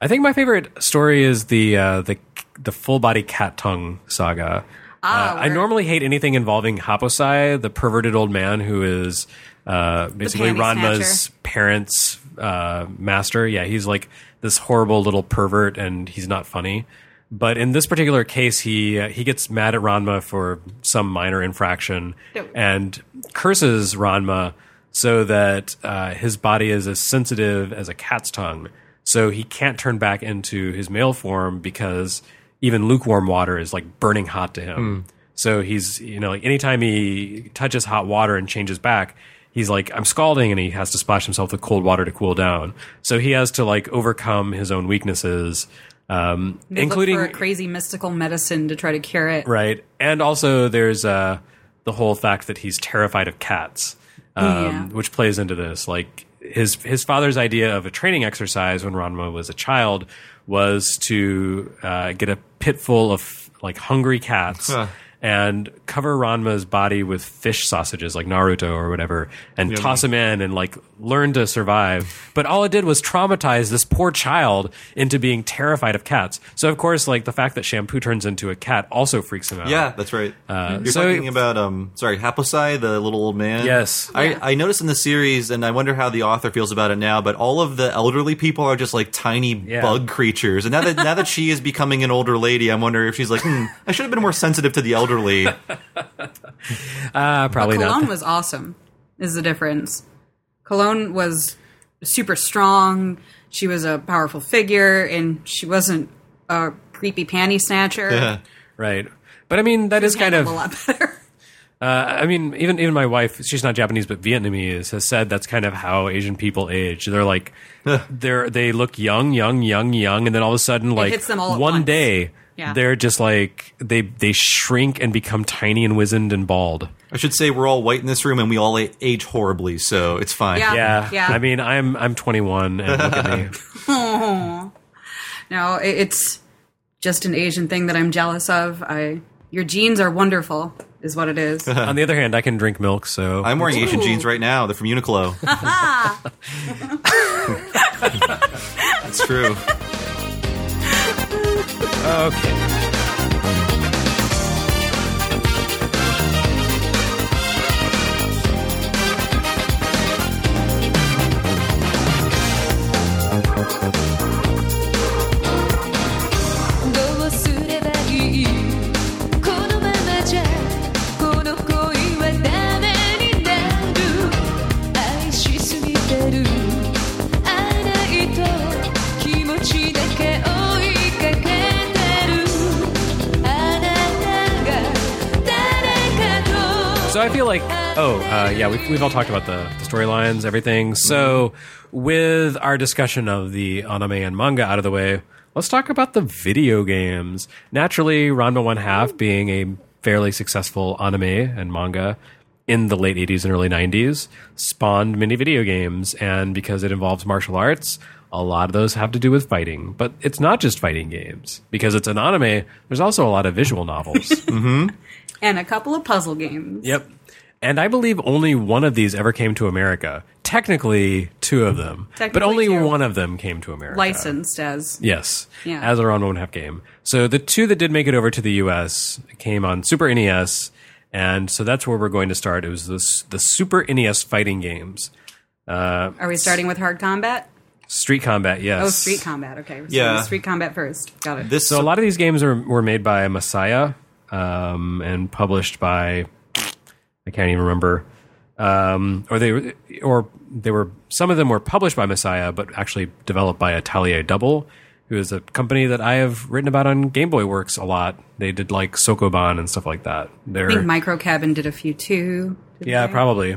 I think my favorite story is the uh, the the full body cat tongue saga. Ah, uh, I normally hate anything involving Happosai, the perverted old man who is uh, basically Ranma's snatcher. parents' uh, master. Yeah, he's like this horrible little pervert, and he's not funny. But in this particular case, he uh, he gets mad at Ranma for some minor infraction Dope. and curses Ranma so that uh, his body is as sensitive as a cat's tongue. So he can't turn back into his male form because even lukewarm water is like burning hot to him. So he's, you know, like anytime he touches hot water and changes back, he's like, I'm scalding, and he has to splash himself with cold water to cool down. So he has to like overcome his own weaknesses, um, including look for a crazy mystical medicine to try to cure it. right, and also there's uh, the whole fact that he's terrified of cats, um, Yeah. which plays into this. Like his his father's idea of a training exercise when Ranma was a child was to uh, get a pit full of like hungry cats. And cover Ranma's body with fish sausages like Naruto or whatever, and toss him in and like learn to survive. But all it did was traumatize this poor child into being terrified of cats. So of course, like the fact that Shampoo turns into a cat also freaks him out. Yeah, that's right. You're so- talking about um, sorry, Happosai, the little old man. Yes. I, Yeah. I noticed in the series, and I wonder how the author feels about it now. But all of the elderly people are just like tiny Yeah. bug creatures, and now that now that she is becoming an older lady, I'm wondering if she's like, hmm, I should have been more sensitive to the elderly. *laughs* *laughs* Uh, probably Cologne not. was awesome. Is the difference? Cologne was super strong. She was a powerful figure, and she wasn't a creepy panty snatcher. Yeah. right. But I mean, that is kind of. A lot better. *laughs* Uh, I mean, even even my wife, she's not Japanese but Vietnamese, has said that's kind of how Asian people age. They're like, they're they look young, young, young, young, and then all of a sudden, like hits them all one day, Yeah. they're just like they they shrink and become tiny and wizened and bald. I should say we're all white in this room, and we all age horribly, so it's fine. Yeah. Yeah, Yeah. I mean, I'm I'm 21, and look at me. *laughs* *laughs* No, it's just an Asian thing that I'm jealous of. I your genes are wonderful, is what it is. *laughs* On the other hand, I can drink milk, so I'm wearing Asian jeans right now. They're from Uniqlo. That's true. Uh, okay.「So I feel like, oh, uh, yeah, we've, we've all talked about the, the storylines, everything. So with our discussion of the anime and manga out of the way, let's talk about the video games. Naturally, Ranma One Half being a fairly successful anime and manga in the late 80s and early 90s spawned many video games. And because it involves martial arts, a lot of those have to do with fighting. But it's not just fighting games. Because it's an anime, there's also a lot of visual novels. *laughs* and a couple of puzzle games. Yep. And I believe only one of these ever came to America. Technically, two of them. but only two. one of them came to America. Licensed as Yes. Yeah. As a Ranma One Half game. So the two that did make it over to the US came on Super NES. And so that's where we're going to start. It was this, the Super NES fighting games. Uh, are we starting with hard combat? Street Combat, yes. Oh, street combat. Okay, we're Yeah. street combat first. Got it. This So a lot of these games are, were made by Messiah um, and published by I can't even remember, um, or they were- or they were some of them were published by Masaya, but actually developed by Atelier Double, who is a company that I have written about on Game Boy Works a lot. They did like Sokoban and stuff like that. They're I think Micro Cabin did a few too. yeah, they? probably.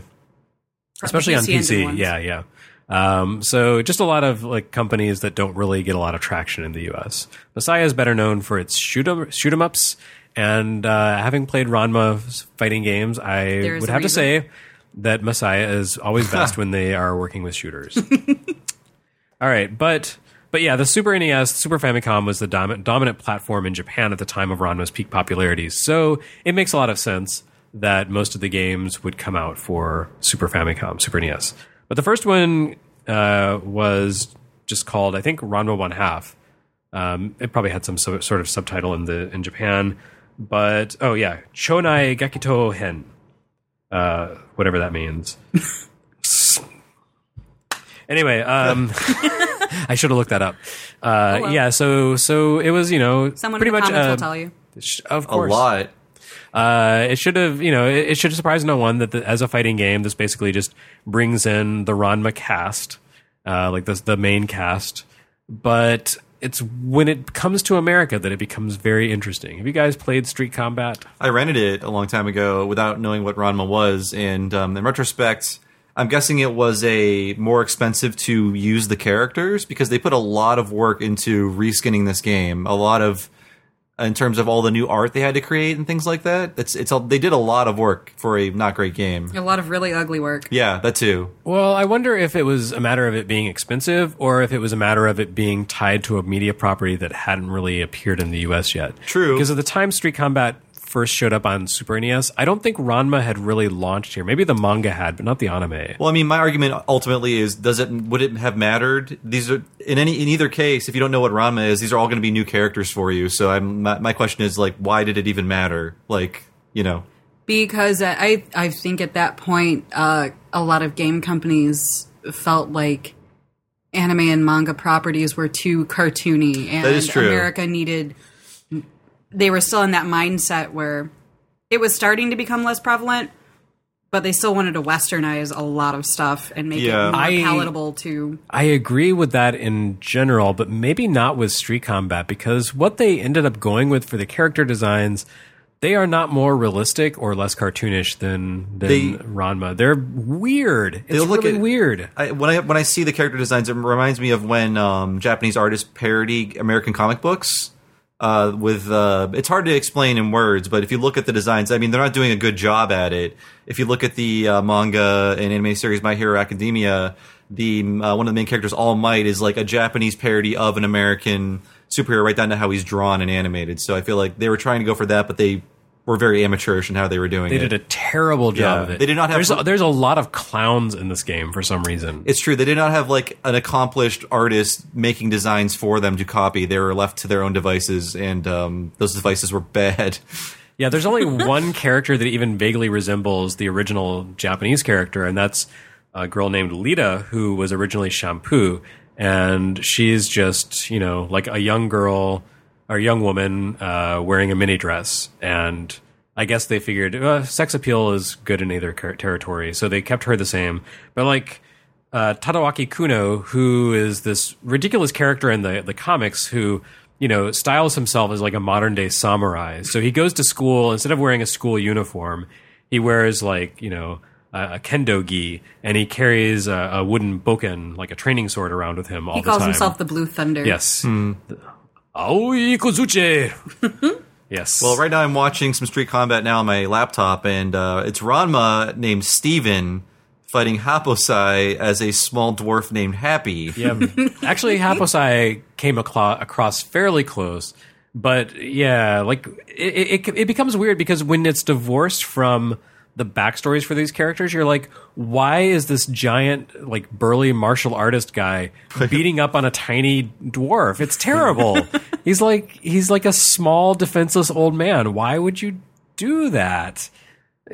Especially on PC. Yeah, yeah. Um, so just a lot of like companies that don't really get a lot of traction in the US. Masaya is better known for its shoot 'em, shoot 'em ups and uh, having played Ranma fighting games, I There's would a have to say that Masaya is always *laughs* best when they are working with shooters. *laughs* All right, but but yeah, the Super NES, Super Famicom was the dominant dominant platform in Japan at the time of Ranma's peak popularity. So it makes a lot of sense that most of the games would come out for Super Famicom, Super NES. But the first one uh, was just called, I think, Ranma One Half. Um, it probably had some so, sort of subtitle in the in Japan, but oh yeah, Chonai Gekito Hen, uh, whatever that means. *laughs* anyway, um, *laughs* I should have looked that up. Uh, well. Yeah, so so it was you know Someone pretty in the much comments uh, will tell you. sh- of a lot. uh, it should have, you know, it, it should have surprised no one that the, as a fighting game, this basically just brings in the Ranma cast, uh, like this, the main cast. But it's when it comes to America that it becomes very interesting. Have you guys played Street Combat? I rented it a long time ago without knowing what Ranma was, and um, in retrospect, I'm guessing it was a more expensive to use the characters because they put a lot of work into reskinning this game. A lot of in terms of all the new art they had to create and things like that. It's it's a, they did a lot of work for a not great game. A lot of really ugly work. Yeah, that too. Well, I wonder if it was a matter of it being expensive or if it was a matter of it being tied to a media property that hadn't really appeared in the US yet. True. Because at the time Street Combat first showed up on Super NES, I don't think Ranma had really launched here. Maybe the manga had, but not the anime. Well, I mean, my argument ultimately is: does it would it have mattered? These are in any in either case. If you don't know what Ranma is, these are all going to be new characters for you. So, I'm my, my question is like, why did it even matter? Like, you know, because I I think at that point uh, a lot of game companies felt like anime and manga properties were too cartoony, and That is true. America needed. They were still in that mindset where it was starting to become less prevalent, but they still wanted to westernize a lot of stuff and make Yeah. it more I- palatable to. I agree with that in general, but maybe not with Street Combat because what they ended up going with for the character designs, they are not more realistic or less cartoonish than than They- Ranma. They're weird. It's They'll look really at- weird. I, when I when I see the character designs, it reminds me of when um, Japanese artists parody American comic books. Uh, with uh, it's hard to explain in words, but if you look at the designs, I mean, they're not doing a good job at it. If you look at the uh, manga and anime series My Hero Academia, the uh, one of the main characters, All Might, is like a Japanese parody of an American superhero, right down to how he's drawn and animated. So I feel like they were trying to go for that, but they were very amateurish in how they were doing They it. did a terrible job Yeah. of it. They did not have- There's a, there's a lot of clowns in this game for some reason. It's true. They did not have like an accomplished artist making designs for them to copy. They were left to their own devices, and um, those devices were bad. *laughs* Yeah, there's only *laughs* one character that even vaguely resembles the original Japanese character, and that's a girl named Lita, who was originally Shampoo. And she's just, you know, like a young girl or young woman uh, wearing a mini dress. And I guess they figured uh, sex appeal is good in either ter- territory, so they kept her the same. But like uh, Tatewaki Kuno, who is this ridiculous character in the the comics, who you know styles himself as like a modern day samurai. So he goes to school instead of wearing a school uniform, he wears like you know a, a kendo gi, and he carries a, a wooden bokken, like a training sword, around with him all He the calls himself the Blue Thunder. yes, Aoi Ikazuchi. *laughs* yes. Well, right now I'm watching some Street Combat now on my laptop, and uh, it's Ranma named Steven fighting Happosai as a small dwarf named Happy. Yeah, *laughs* actually, Happosai came aclo- across fairly close, but yeah, like it, it, it becomes weird because when it's divorced from the backstories for these characters, you're like, why is this giant, like burly martial artist guy *laughs* beating up on a tiny dwarf? It's terrible. *laughs* he's like he's like a small defenseless old man. Why would you do that?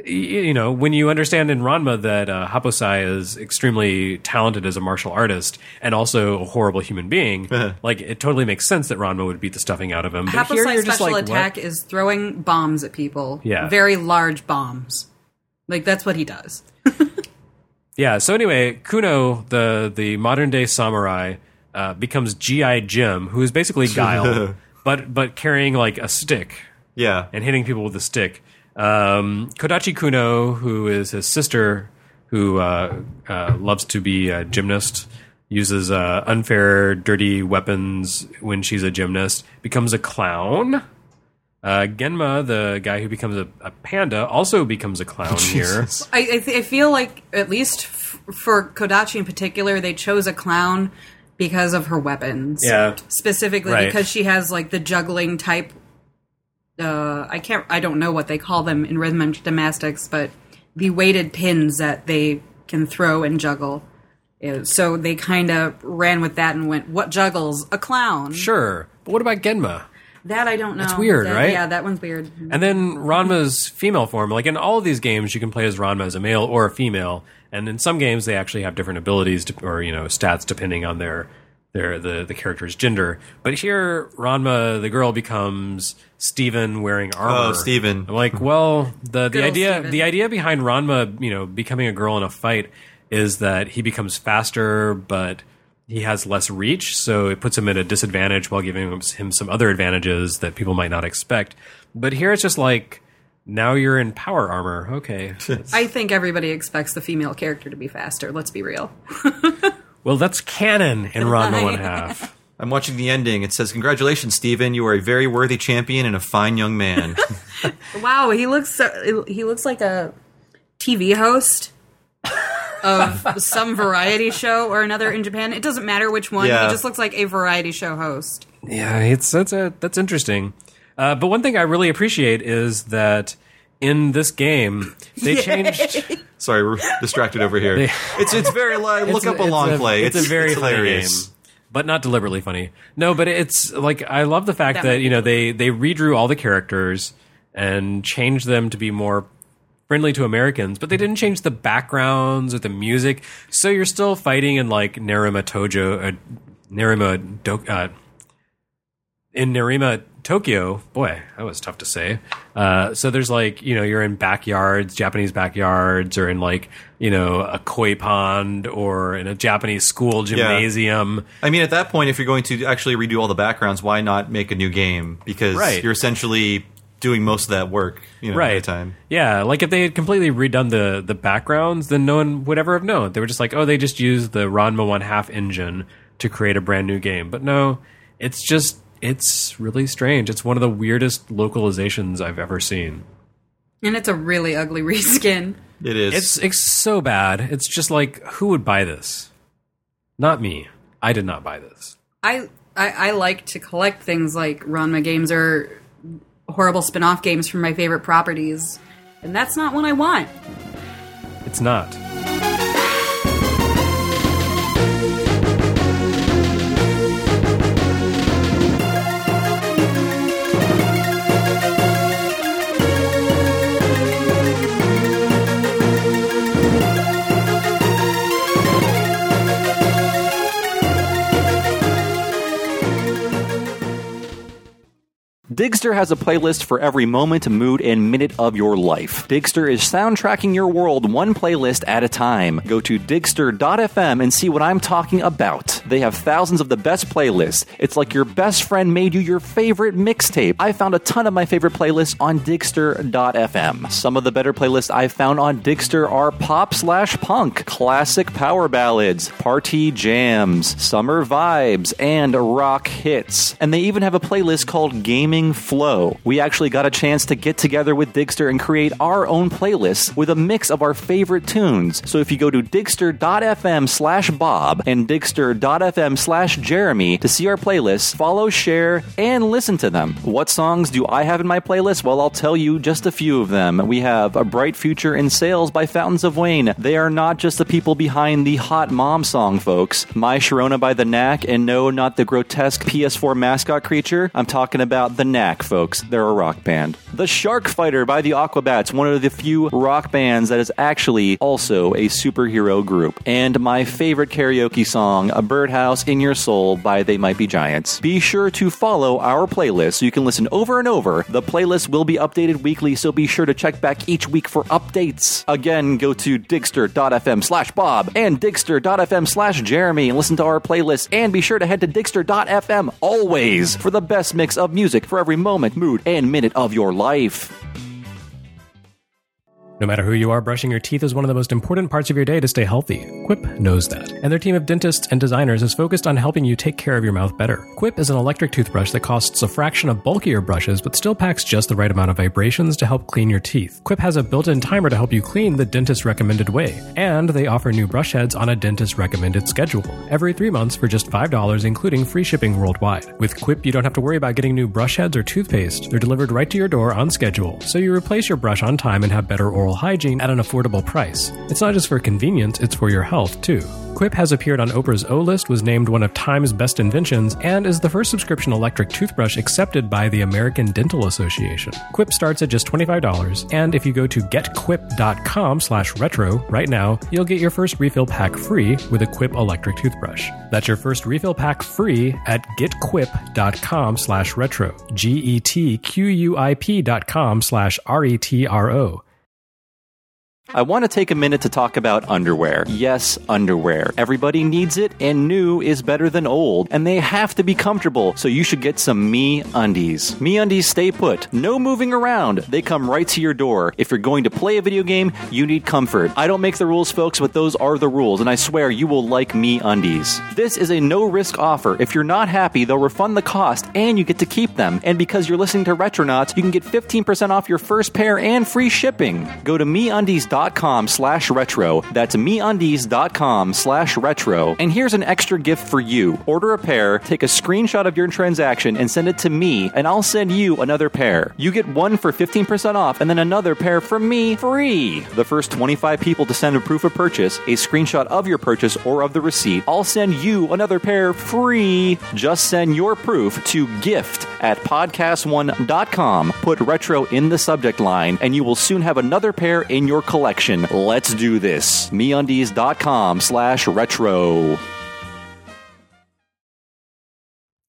you know, when you understand in Ranma that uh, Happosai is extremely talented as a martial artist and also a horrible human being, like it totally makes sense that Ranma would beat the stuffing out of him. But Happosai's you're special like, attack is throwing bombs at people. Yeah. Very large bombs. Like that's what he does. *laughs* Yeah. So anyway, Kuno, the the modern day samurai, uh, becomes GI Jim, who is basically *laughs* Guile, but but carrying like a stick Yeah. and hitting people with a stick. Um, Kodachi Kuno, who is his sister, who uh, uh, loves to be a gymnast, uses uh, unfair, dirty weapons when she's a gymnast, becomes a clown. Uh, Genma, the guy who becomes a, a panda, also becomes a clown *laughs* here. I I, th- I feel like at least f- for Kodachi in particular, they chose a clown because of her weapons. Yeah. Specifically Right. because she has like the juggling type. Uh, I can't. I don't know what they call them in rhythm and gymnastics, but the weighted pins that they can throw and juggle. So they kind of ran with that and went, "What juggles? A clown." Sure, but what about Genma? That I don't know. That's weird, That- right? Yeah, that one's weird. And then Ranma's female form, like in all of these games, you can play as Ranma as a male or a female. And in some games, they actually have different abilities to, or you know stats depending on their their the the character's gender. But here, Ranma, the girl, becomes Steven wearing oh, armor. Oh, Steven. I'm like, well, the the Good idea Steven. the idea behind Ranma, you know, becoming a girl in a fight is that he becomes faster, but he has less reach, so it puts him at a disadvantage while giving him, him some other advantages that people might not expect. But here it's just like now you're in power armor. Okay. *laughs* I think everybody expects the female character to be faster. Let's be real. *laughs* well, that's canon in Ranma one *laughs* half. I'm watching the ending. It says, "Congratulations, Steven. You are a very worthy champion and a fine young man." Wow, he looks so. He looks like a TV host of some variety show or another in Japan. It doesn't matter which one. Yeah. He just looks like a variety show host. Yeah, it's that's a that's interesting. Uh, but one thing I really appreciate is that in this game they changed. *laughs* Sorry, we're distracted over here. it's it's very live. Look It's up a, it's long play. It's, a very funny hilarious. game, but not deliberately funny. No, but it's like I love the fact That that, you know they they redrew all the characters and changed them to be more friendly to Americans, but they didn't change the backgrounds or the music. So you're still fighting in like Nerima Tojo, uh, Nerima Do- uh, in Nerima, Tokyo, boy, that was tough to say. Uh, so there's like, you know, you're in backyards, Japanese backyards, or in like, you know, a koi pond or in a Japanese school gymnasium. I mean, at that point, if you're going to actually redo all the backgrounds, why not make a new game? Because Right. you're essentially doing most of that work, you know, at Right. the time. Yeah, like if they had completely redone the the backgrounds, then no one would ever have known. They were just like, oh, they just used the Ranma one half engine to create a brand new game. But no, it's just it's really strange. It's one of the weirdest localizations I've ever seen. And it's a really ugly *laughs* reskin. It is. It's it's so bad. It's just like who would buy this? Not me. I did not buy this. I, I I like to collect things like Ranma games or horrible spin-off games from my favorite properties. And that's not what I want. It's not. Digster has a playlist for every moment, mood, and minute of your life. Digster is soundtracking your world one playlist at a time. Go to digster.fm and see what I'm talking about. They have thousands of the best playlists. It's like your best friend made you your favorite mixtape. I found a ton of my favorite playlists on digster.fm. Some of the better playlists I've found on Digster are pop slash punk, classic power ballads, party jams, summer vibes, and rock hits. And they even have a playlist called Gaming Flow. We actually got a chance to get together with Digster and create our own playlist with a mix of our favorite tunes. So if you go to digster.fm slash Bob and digster.fm slash Jeremy to see our playlists, follow, share, and listen to them. What songs do I have in my playlist? Well, I'll tell you just a few of them. We have A Bright Future in Sales by Fountains of Wayne. They are not just the people behind the Hot Mom song, folks. My Sharona by The Knack, and no, not the grotesque PS4 mascot creature. I'm talking about The Knack, folks. They're a rock band. The Shark Fighter by the Aquabats, one of the few rock bands that is actually also a superhero group. And my favorite karaoke song, A Birdhouse in Your Soul by They Might Be Giants. Be sure to follow our playlist so you can listen over and over. The playlist will be updated weekly, so be sure to check back each week for updates. Again, go to digster.fm slash Bob and digster.fm slash Jeremy and listen to our playlist. And be sure to head to digster.fm always for the best mix of music for every moment, mood, and minute of your life. No matter who you are, brushing your teeth is one of the most important parts of your day to stay healthy. Quip knows that, and their team of dentists and designers is focused on helping you take care of your mouth better. Quip is an electric toothbrush that costs a fraction of bulkier brushes, but still packs just the right amount of vibrations to help clean your teeth. Quip has a built-in timer to help you clean the dentist recommended way, and they offer new brush heads on a dentist recommended schedule every three months for just $5, including free shipping worldwide. With Quip, you don't have to worry about getting new brush heads or toothpaste. They're delivered right to your door on schedule, so you replace your brush on time and have better oral hygiene at an affordable price. It's not just for convenience, it's for your health, too. Quip has appeared on Oprah's O List, was named one of Time's best inventions, and is the first subscription electric toothbrush accepted by the American Dental Association. Quip starts at just $25, and if you go to getquip.com slash retro right now, you'll get your first refill pack free with a Quip electric toothbrush. That's your first refill pack free at getquip.com slash retro. G-E-T-Q-U-I-P dot com slash R-E-T-R-O. I want to take a minute to talk about underwear. Yes, underwear. Everybody needs it, and new is better than old, and they have to be comfortable, so you should get some Me Undies. Me Undies stay put. No moving around. They come right to your door. If you're going to play a video game, you need comfort. I don't make the rules, folks, but those are the rules, and I swear you will like Me Undies. This is a no risk offer. If you're not happy, they'll refund the cost, and you get to keep them. And because you're listening to Retronauts, you can get 15% off your first pair and free shipping. Go to MeUndies.com slash retro. That's MeUndies.com slash retro. And here's an extra gift for you. Order a pair, take a screenshot of your transaction, and send it to me, and I'll send you another pair. You get one for 15% off, and then another pair from me free. The first 25 people to send a proof of purchase, a screenshot of your purchase or of the receipt, I'll send you another pair free. Just send your proof to gift at podcast1.com. Put retro in the subject line, and you will soon have another pair in your collection. Let's do this. MeUndies.com slash retro.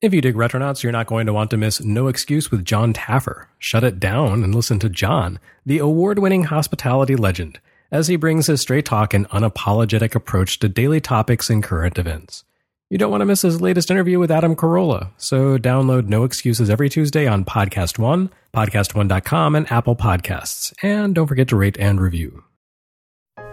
If you dig Retronauts, you're not going to want to miss No Excuse with Jon Taffer. Shut it down and listen to John, the award winning hospitality legend, as he brings his straight talk and unapologetic approach to daily topics and current events. You don't want to miss his latest interview with Adam Carolla, so download No Excuses every Tuesday on Podcast One, podcast1.com, and Apple Podcasts. And don't forget to rate and review.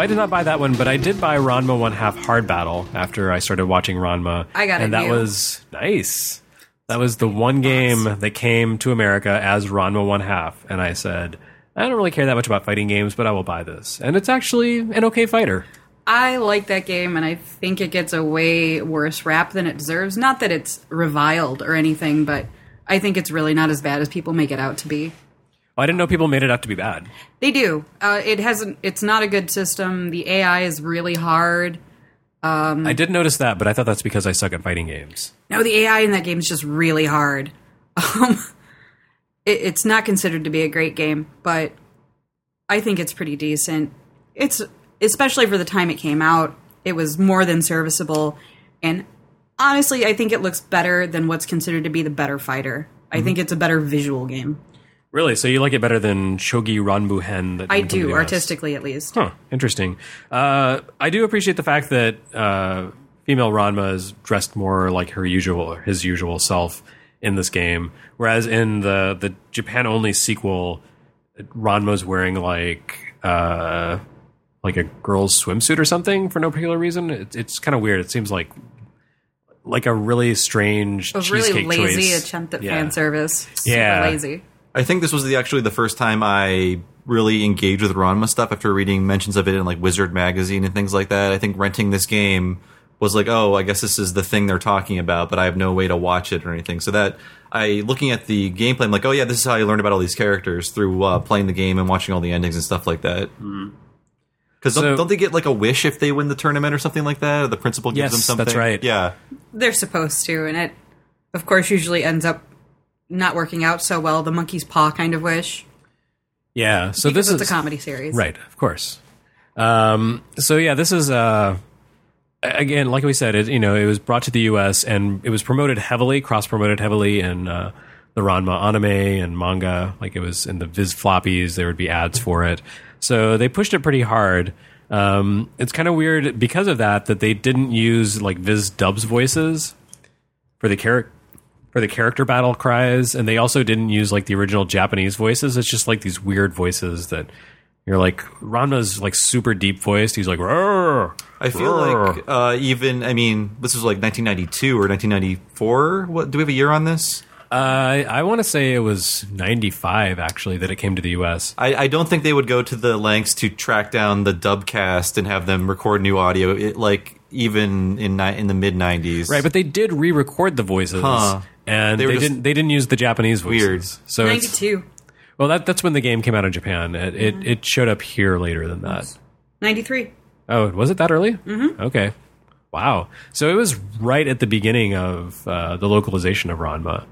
I did not buy that one, but I did buy Ranma One Half Hard Battle after I started watching Ranma. I got and it And that new. was nice. That was the one game that came to America as Ranma One Half, and I said, I don't really care that much about fighting games, but I will buy this. And it's actually an okay fighter. I like that game, and I think it gets a way worse rap than it deserves. Not that it's reviled or anything, but I think it's really not as bad as people make it out to be. I didn't know people made it out to be bad. They do. Uh, it hasn't. It's not a good system. The AI is really hard. I did notice that, but I thought that's because I suck at fighting games. No, the AI in that game is just really hard. *laughs* Um, it, it's not considered to be a great game, but I think it's pretty decent. It's especially for the time it came out. It was more than serviceable, and honestly, I think it looks better than what's considered to be the better fighter. I think it's a better visual game. Really? So you like it better than Shogi Ranmuhen? That I do, artistically at least. Huh, interesting. Uh, I do appreciate the fact that uh, female Ranma is dressed more like her usual, his usual self in this game, whereas in the the Japan only sequel, Ranma's wearing like uh, like a girl's swimsuit or something for no particular reason. It, it's kind of weird. It seems like like a really strange, was really lazy choice. attempt at Yeah. fan service. Super Yeah. lazy. I think this was the, actually the first time I really engaged with Ranma stuff after reading mentions of it in like Wizard magazine and things like that. I think renting this game was like, oh, I guess this is the thing they're talking about, but I have no way to watch it or anything. So that I looking at the gameplay, I'm like, oh yeah, this is how I learned about all these characters through uh, playing the game and watching all the endings and stuff like that. Because So- don't, don't they get like a wish if they win the tournament or something like that? Or the principal gives Yes, them something. that's right. Yeah. They're supposed to, and it, of course, usually ends up not working out so well. The monkey's paw kind of wish. Yeah. So this it's is a comedy series, Right, of course. Um, so yeah, this is uh, again, like we said, it you know it was brought to the U.S. and it was promoted heavily, cross promoted heavily in uh, the Ranma anime and manga. Like it was in the Viz floppies, there would be ads for it. So they pushed it pretty hard. Um, it's kind of weird because of that that they didn't use like Viz dubs voices for the character for the character battle cries, and they also didn't use like the original Japanese voices. It's just like these weird voices that You're like Ranma's like super deep voiced. He's like, "Roar." I feel Roar. like uh, even I mean this was like 1992 or 1994. What do we have a year on this? Uh, I want to say it was 95 actually that it came to the U.S. I, I don't think they would go to the lengths to track down the dub cast and have them record new audio. It, like even in ni- in the mid 90s, Right, but they did re-record the voices, Huh. And They they, didn't. They didn't use the Japanese voices. Weird. So it's, 92. well, that that's when the game came out in Japan. It it, it showed up here later than that. 93. Oh, was it that early? Mm-hmm. Okay. Wow. So it was right at the beginning of uh, the localization of Ranma.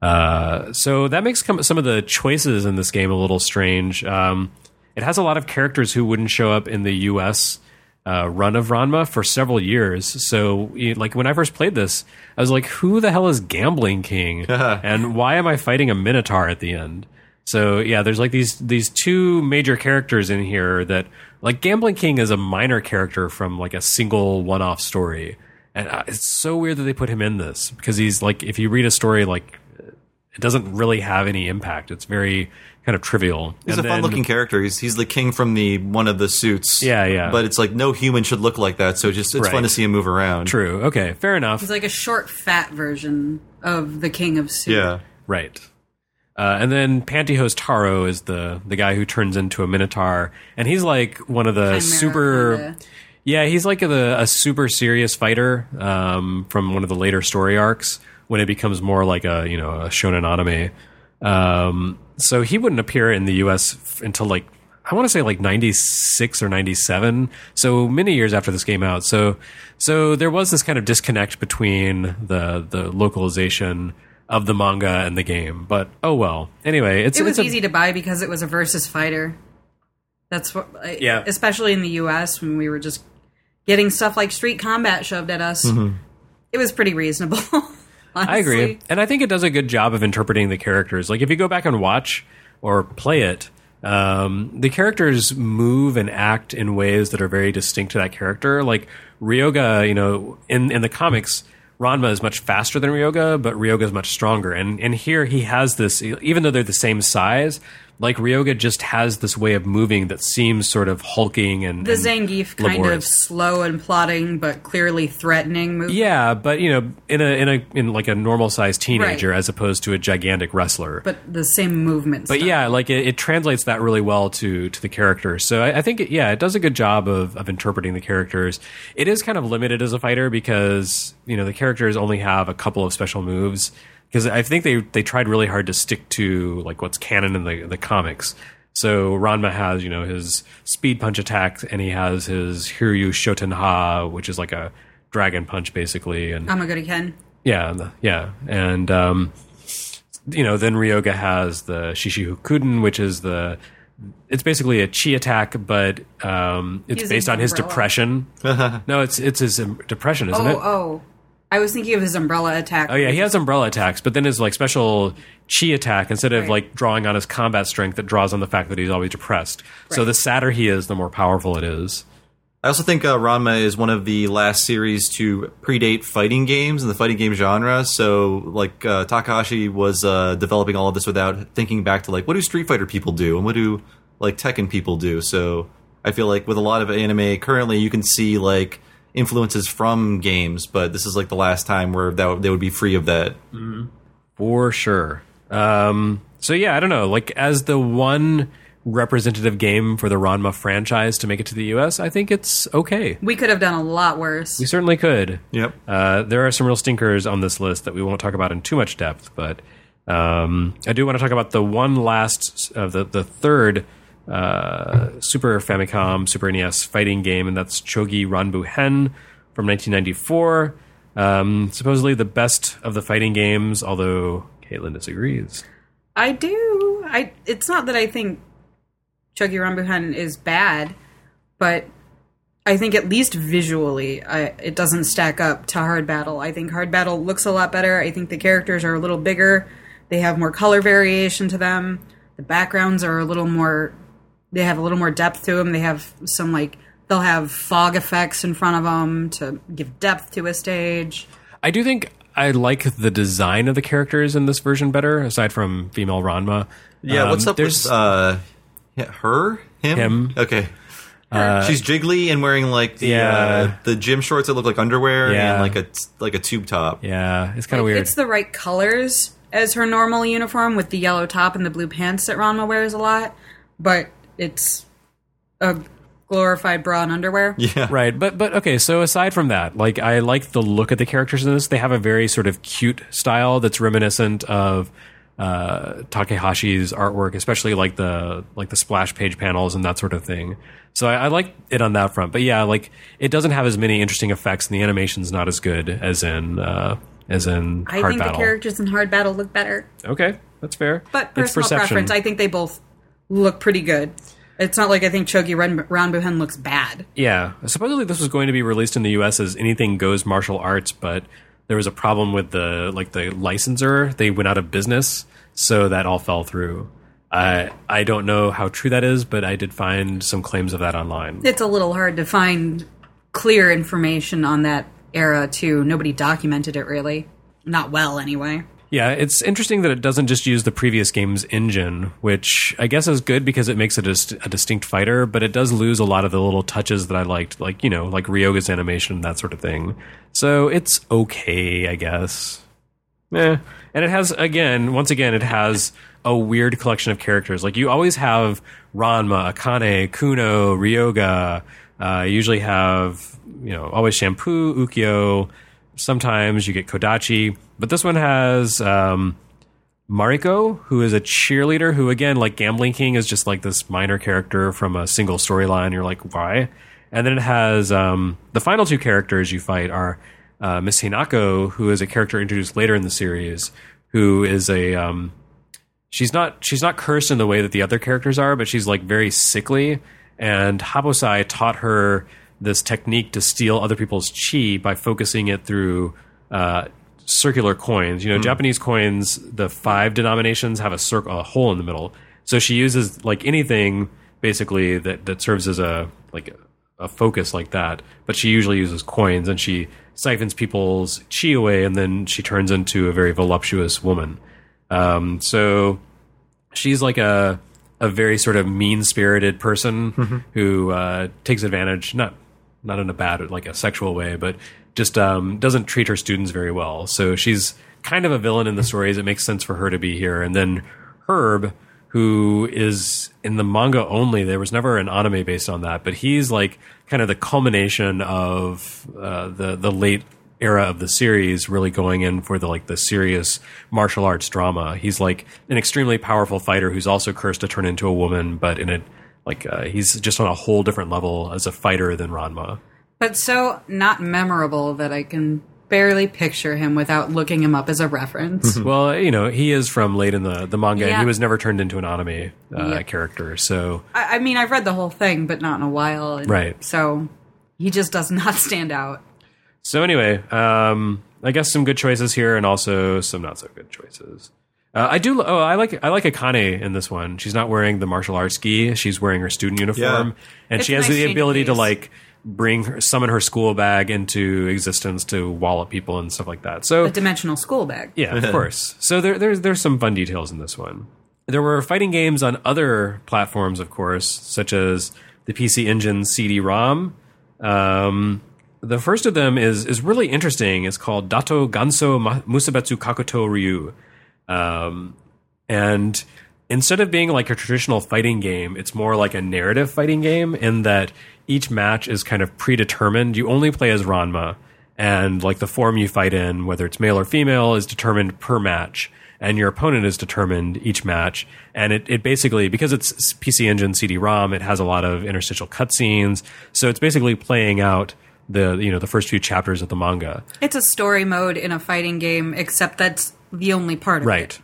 Uh, so that makes com- some of the choices in this game a little strange. Um, it has a lot of characters who wouldn't show up in the U.S. Uh, run of Ranma for several years. So, like when I first played this, I was like, "Who the hell is Gambling King? *laughs* and why am I fighting a Minotaur at the end?" So yeah, there's like these these two major characters in here that like Gambling King is a minor character from like a single one-off story, and uh, it's so weird that they put him in this because he's like if you read a story like it doesn't really have any impact. It's very kind of trivial. He's And a fun looking character. He's he's the king from the one of the suits. Yeah, yeah. But it's like no human should look like that. So just it's Right. fun to see him move around. True. Okay. Fair enough. He's like a short, fat version of the King of Soup. Yeah. Right. Uh, and then Pantyhose Taro is the the guy who turns into a Minotaur, and he's like one of the Chimera super. kinda. Yeah, he's like a, a super serious fighter um, from one of the later story arcs when it becomes more like a you know a shonen anime. Um, so he wouldn't appear in the U.S. until like I want to say like ninety six or ninety seven. So many years after this came out. So so there was this kind of disconnect between the the localization of the manga and the game. But oh well. Anyway, it's It was it's a- easy to buy because it was a versus fighter. That's what, Yeah. Especially in the U.S. when we were just getting stuff like Street Combat shoved at us. Mm-hmm. It was pretty reasonable. *laughs* Mm-hmm. *laughs* I agree. And I think it does a good job of interpreting the characters. Like if you go back and watch or play it, um, the characters move and act in ways that are very distinct to that character. Like Ryoga, you know, in in the comics, Ranma is much faster than Ryoga, but Ryoga is much stronger. And and here he has this, even though they're the same size, like Ryoga just has this way of moving that seems sort of hulking and The and Zangief kind of slow and plotting, but clearly threatening move. Yeah, but you know, in a in a in like a normal sized teenager Right. as opposed to a gigantic wrestler. But the same movement. But stuff. yeah, like it, it translates that really well to to the characters. So I, I think it, yeah, it does a good job of of interpreting the characters. It is kind of limited as a fighter because you know the characters only have a couple of special moves. Because I think they they tried really hard to stick to like what's canon in the the comics. So Ranma has you know his speed punch attack, and he has his Hiryu Shotenha, which is like a dragon punch basically, and Amaguri Ken. yeah, and the- yeah, yeah. and um, you know, then Ryoga has the Shishi Hokodan, which is the it's basically a chi attack, but um, it's Using based on his depression. *laughs* no, it's it's his um, depression, isn't Oh, it? oh. I was thinking of his umbrella attack. Oh yeah, he has umbrella attacks, but then his like special chi attack instead of Right. like drawing on his combat strength, it draws on the fact that he's always depressed. So the sadder he is, the more powerful it is. I also think uh, Ranma is one of the last series to predate fighting games and the fighting game genre. So, like uh, Takahashi was uh, developing all of this without thinking back to like what do Street Fighter people do and what do like Tekken people do. So, I feel like with a lot of anime currently, you can see like influences from games, but this is like the last time where that they would be free of that. For sure. Um, so yeah, I don't know. Like as the one representative game for the Ranma franchise to make it to the U.S., I think it's okay. We could have done a lot worse. We certainly could. Yep. Uh, there are some real stinkers on this list that we won't talk about in too much depth, but um, I do want to talk about the one last of the the third uh, Super Famicom Super NES fighting game, and that's Chogi Ranbu Hen from 1994. Um, supposedly the best of the fighting games, although Caitlin disagrees. I do. I. It's not that I think Chogi Ranbu Hen is bad, but I think at least visually, I, it doesn't stack up to Hard Battle. I think Hard Battle looks a lot better. I think the characters are a little bigger. They have more color variation to them. The backgrounds are a little more. They have a little more depth to them. They have some like they'll have fog effects in front of them to give depth to a stage. I do think I like the design of the characters in this version better, aside from female Ranma. Yeah. Um, what's up there's- with uh, her, him, Him. Okay. She's jiggly and wearing like the Yeah. uh, the gym shorts that look like underwear Yeah. and like a like a tube top. Yeah, it's kind of Like, weird. It's the right colors as her normal uniform with the yellow top and the blue pants that Ranma wears a lot, but it's a glorified bra and underwear. *laughs* Yeah. Right, but but okay. So aside from that, like I like the look of the characters in this. They have a very sort of cute style that's reminiscent of uh, Takahashi's artwork, especially like the like the splash page panels and that sort of thing. So I, I like it on that front. But yeah, like it doesn't have as many interesting effects, and the animation's not as good as in uh, as in I Hard think Battle. the characters in Hard Battle look better, okay, that's fair. but personal preference, I think they both look pretty good. It's not like I think Chogi Ran- Ranbuhen looks bad. Yeah, supposedly this was going to be released in the U.S. as Anything Goes Martial Arts, but there was a problem with the like the licensor. They went out of business, so that all fell through. I I don't know how true that is, but I did find some claims of that online. It's a little hard to find clear information on that era too. Nobody documented it really, not well anyway. Yeah, it's interesting that it doesn't just use the previous game's engine, which I guess is good because it makes it a, a distinct fighter, but it does lose a lot of the little touches that I liked, like, you know, like Ryoga's animation that sort of thing. So it's okay, I guess. Eh. And it has, again, once again, it has a weird collection of characters. Like, you always have Ranma, Akane, Kuno, Ryoga. Uh, you usually have, you know, always Shampoo, Ukyo. Sometimes you get Kodachi. But this one has um, Mariko, who is a cheerleader, who, again, like Gambling King, is just like this minor character from a single storyline. You're like, why? And then it has um, the final two characters you fight are uh, Miss Hinako, who is a character introduced later in the series, who is a um, she's not she's not cursed in the way that the other characters are, but she's like very sickly. And Happosai taught her this technique to steal other people's chi by focusing it through uh, circular coins. You know, Japanese coins, the five denominations have a circle, a hole in the middle. So she uses like anything basically that that serves as a like a, focus like that. But she usually uses coins, and she siphons people's chi away, and then she turns into a very voluptuous woman. Um, so she's like a a very sort of mean spirited person who uh, takes advantage not not in a bad like a sexual way, but just um, doesn't treat her students very well. So she's kind of a villain in the stories. It makes sense for her to be here. And then Herb, who is in the manga only, there was never an anime based on that, but he's like kind of the culmination of uh, the the late era of the series really going in for the like the serious martial arts drama. He's like an extremely powerful fighter who's also cursed to turn into a woman, but in a like uh, he's just on a whole different level as a fighter than Ranma. But so not memorable that I can barely picture him without looking him up as a reference. *laughs* Well, you know, he is from late in the the manga, and he was never turned into an anime uh, Yeah. character. So I, I mean, I've read the whole thing, but not in a while. and Right. So he just does not *laughs* stand out. So anyway, um, I guess some good choices here, and also some not so good choices. Uh, I do. Oh, I like I like Akane in this one. She's not wearing the martial arts gi. She's wearing her student uniform, and It's she has nice the ability to pace. like bring her, summon her school bag into existence to wallop people and stuff like that. So A dimensional school bag. yeah, of *laughs* course. So there, there's there's some fun details in this one. There were fighting games on other platforms, of course, such as the PC Engine CD-ROM. Um, the first of them is is really interesting. It's called Dato Ganso Ma- Musabetsu Kakuto Ryu, um, and instead of being like a traditional fighting game, it's more like a narrative fighting game in that each match is kind of predetermined. You only play as Ranma, and like the form you fight in, whether it's male or female, is determined per match, and your opponent is determined each match. And it, it basically, because it's PC Engine CD-ROM, it has a lot of interstitial cutscenes, so it's basically playing out the you know the first few chapters of the manga. It's a story mode in a fighting game, except that's the only part of it. Right.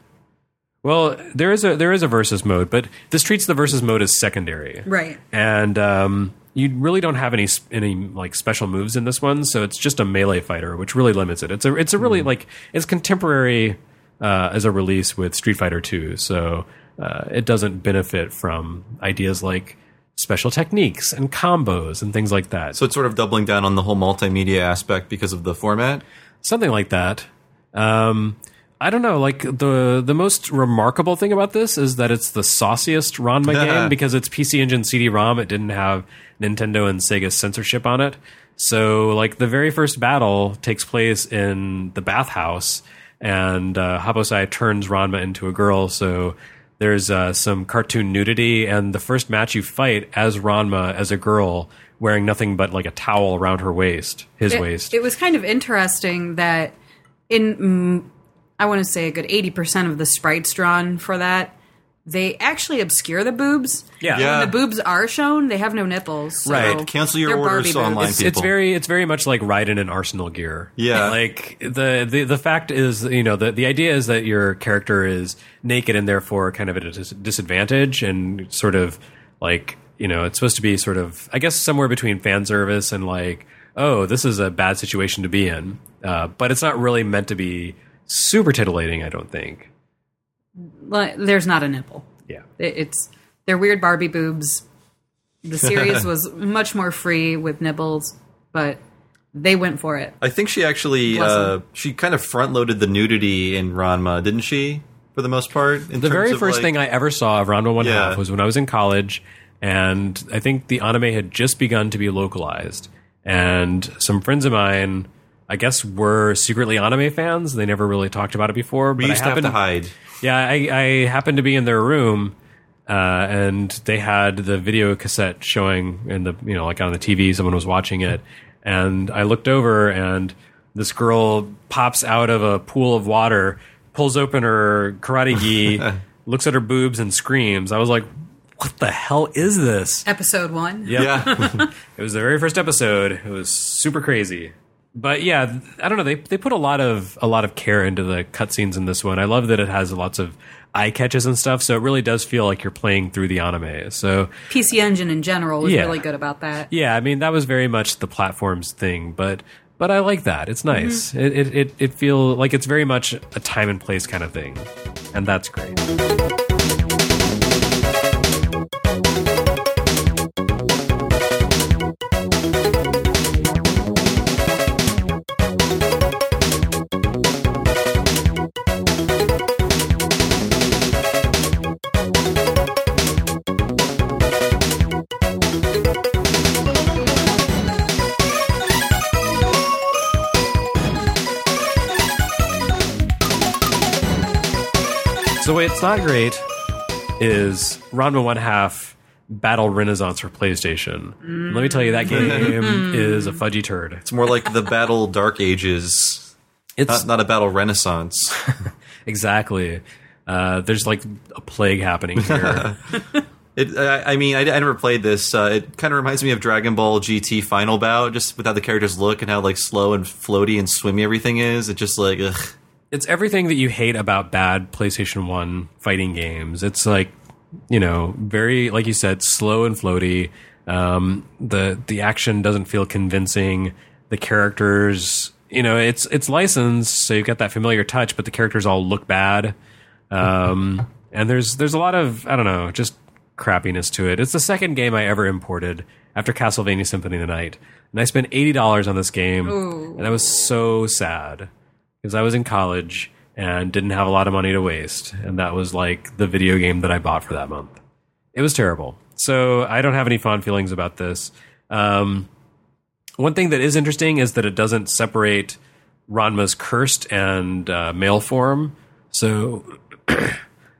Well, there is a there is a versus mode, but this treats the versus mode as secondary. Right. And um, you really don't have any any like special moves in this one, so it's just a melee fighter, which really limits it. It's a it's a really like it's contemporary uh, as a release with Street Fighter Two, so uh, it doesn't benefit from ideas like special techniques and combos and things like that. So it's sort of doubling down on the whole multimedia aspect because of the format. something like that. Um, I don't know. Like the the most remarkable thing about this is that it's the sauciest Ranma *laughs* game because it's PC Engine CD-ROM. It didn't have Nintendo and Sega censorship on it. So, like the very first battle takes place in the bathhouse, and uh, Happosai turns Ranma into a girl. So there's uh, some cartoon nudity, and the first match you fight as Ranma as a girl wearing nothing but like a towel around her waist, his it, waist. It was kind of interesting that in I want to say a good eighty percent of the sprites drawn for that, they actually obscure the boobs. Yeah. Yeah. When the boobs are shown, they have no nipples. so Right. Cancel your orders Barbie online, boobs. people. it's very it's very much like Raiden in Arsenal gear. Yeah. *laughs* Like the, the the fact is, you know, the the idea is that your character is naked and therefore kind of at a dis- disadvantage and sort of like, you know, it's supposed to be sort of I guess somewhere between fan service and like, oh, this is a bad situation to be in. Uh, but it's not really meant to be super titillating, I don't think. Like, There's not a nipple. Yeah. It- It's they're weird Barbie boobs. The series *laughs* was much more free with nipples, but they went for it. I think she actually uh, she kind of front loaded the nudity in Ranma, didn't she? For the most part, in The terms very of, first like- thing I ever saw of Ranma One Yeah. Half was when I was in college, and I think the anime had just begun to be localized. And some friends of mine, I guess, were secretly anime fans. They never really talked about it before. we but used I to have to hide. Yeah, I, I happened to be in their room, uh, and they had the video cassette showing in the you know like on the TV. Someone was watching it, and I looked over, and this girl pops out of a pool of water, pulls open her karate gi, *laughs* looks at her boobs, and screams. I was like, "What the hell is this?" Episode one. Yep. Yeah, *laughs* It was the very first episode. It was super crazy. But yeah, I don't know. They they put a lot of a lot of care into the cutscenes in this one. I love that it has lots of eye catches and stuff. So it really does feel like you're playing through the anime. So PC Engine in general was Yeah. really good about that. yeah, I mean that was very much the platforms thing. But but I like that. It's mm-hmm. nice. It, it it it feel like it's very much a time and place kind of thing, and that's great. Not great is Ranma One Half Battle Renaissance for PlayStation. Let me tell you, that game is a fudgy turd. it's more like the Battle Dark Ages, It's not, not a Battle Renaissance. *laughs* exactly. Uh, there's like a plague happening here. *laughs* It, I, I mean, I, I never played this. Uh, it kind of reminds me of Dragon Ball GT Final Bout, just with how the characters look and how like slow and floaty and swimmy everything is. It just like, ugh. It's everything that you hate about bad PlayStation 1 fighting games. It's like, you know, very like you said, slow and floaty. Um, the the action doesn't feel convincing. The characters, you know, it's it's licensed, so you've got that familiar touch, but the characters all look bad. Um, *laughs* and there's there's a lot of I don't know, just crappiness to it. It's the second game I ever imported after Castlevania Symphony of the Night, and I spent eighty dollars on this game, and I was so sad because I was in college and didn't have a lot of money to waste, and that was like the video game that I bought for that month. It was terrible. So I don't have any fond feelings about this. Um, one thing that is interesting is that it doesn't separate Ranma's cursed and uh, male form. So *clears throat*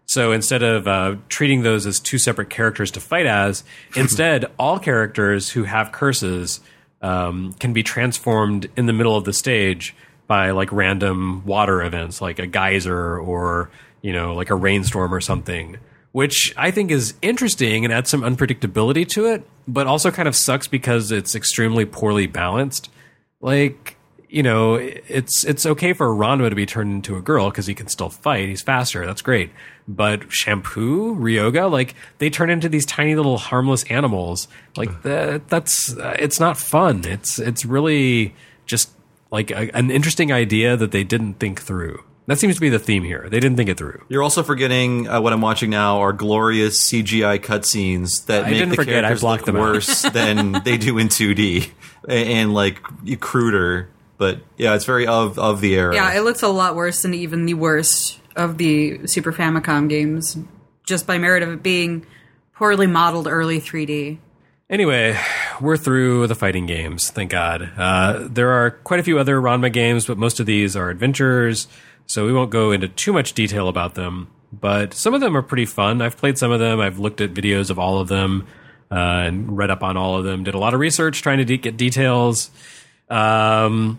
so instead of uh, treating those as two separate characters to fight as, *laughs* instead, all characters who have curses um, can be transformed in the middle of the stage by like random water events, like a geyser or you know, like a rainstorm or something. Which I think is interesting and adds some unpredictability to it, but also kind of sucks because it's extremely poorly balanced. Like, you know, it's it's okay for Ranma to be turned into a girl because he can still fight. He's faster. That's great. But Shampoo, Ryoga, like they turn into these tiny little harmless animals. Like that, that's it's not fun. It's it's really just like a, an interesting idea that they didn't think through. That seems to be the theme here. They didn't think it through. You're also forgetting uh, what I'm watching now are glorious CGI cutscenes that I make the forget, characters look them worse *laughs* than they do in 2D and, and like cruder. But yeah, it's very of of the era. Yeah, it looks a lot worse than even the worst of the Super Famicom games, just by merit of it being poorly modeled early 3D. Anyway, we're through the fighting games, thank God. Uh, there are quite a few other Ranma games, but most of these are adventures, so we won't go into too much detail about them. But some of them are pretty fun. I've played some of them, I've looked at videos of all of them, uh, and read up on all of them, did a lot of research trying to de- get details. Um,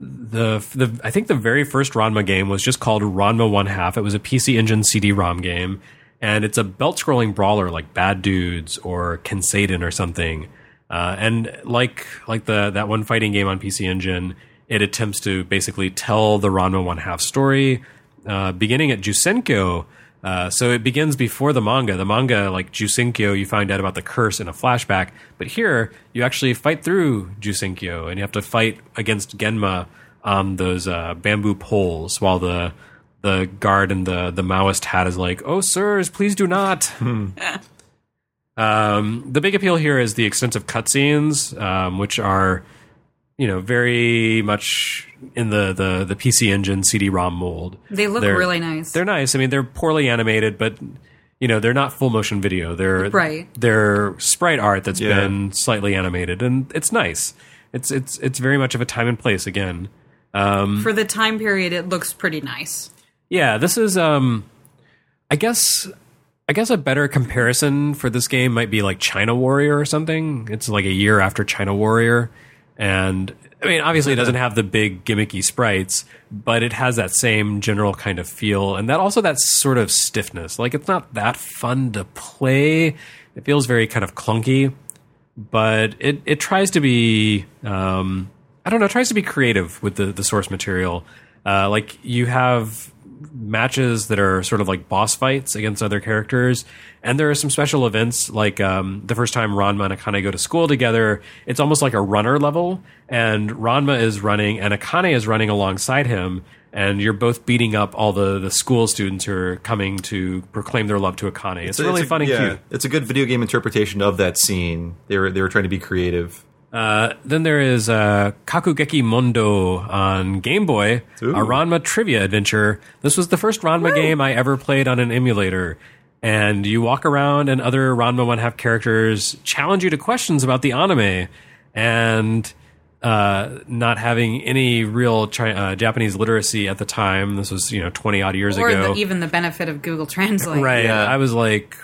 the the I think the very first Ranma game was just called Ranma One Half. It was a PC Engine CD-ROM game, and it's a belt-scrolling brawler like Bad Dudes or Kenseiden or something. Uh, and like like the that one fighting game on PC Engine, it attempts to basically tell the Ranma One Half story, uh, beginning at Jusenkyo. Uh, so it begins before the manga. The manga, like Jusenkyo, you find out about the curse in a flashback. But here, you actually fight through Jusenkyo, and you have to fight against Genma on those uh, bamboo poles, while the the guard in the the Maoist hat is like, "Oh, sirs, please do not." *laughs* *laughs* um, the big appeal here is the extensive cutscenes, um, which are you know very much in the the the PC Engine CD-ROM mold. They look They're- really nice. They're nice. I mean, they're poorly animated, but you know they're not full motion video. They're Right. They're sprite art that's Yeah. been slightly animated, and it's nice. It's it's it's very much of a time and place again. Um, For the time period, it looks pretty nice. yeah, this is um I guess I guess a better comparison for this game might be like China Warrior or something. It's like a year after China Warrior and I mean obviously it doesn't have the big gimmicky sprites, but it has that same general kind of feel and that also that sort of stiffness. Like it's not that fun to play. It feels very kind of clunky, but it it tries to be um I don't know, tries to be creative with the the source material. Uh, like you have matches that are sort of like boss fights against other characters, and there are some special events like um, the first time Ranma and Akane go to school together. It's almost like a runner level, and Ranma is running and Akane is running alongside him, and you're both beating up all the the school students who are coming to proclaim their love to Akane. It's, really a- fun and yeah, cute. It's a good video game interpretation of that scene. They were they were trying to be creative. Uh, then there is uh, Kakugeki Mondo on Game Boy, Ooh. a Ranma trivia adventure. This was the first Ranma game I ever played on an emulator. And you walk around, and other Ranma one half characters challenge you to questions about the anime, and uh, not having any real uh, Japanese literacy at the time. This was you know twenty odd years Or ago. the, even the benefit of Google Translate. right? Yeah. I was like,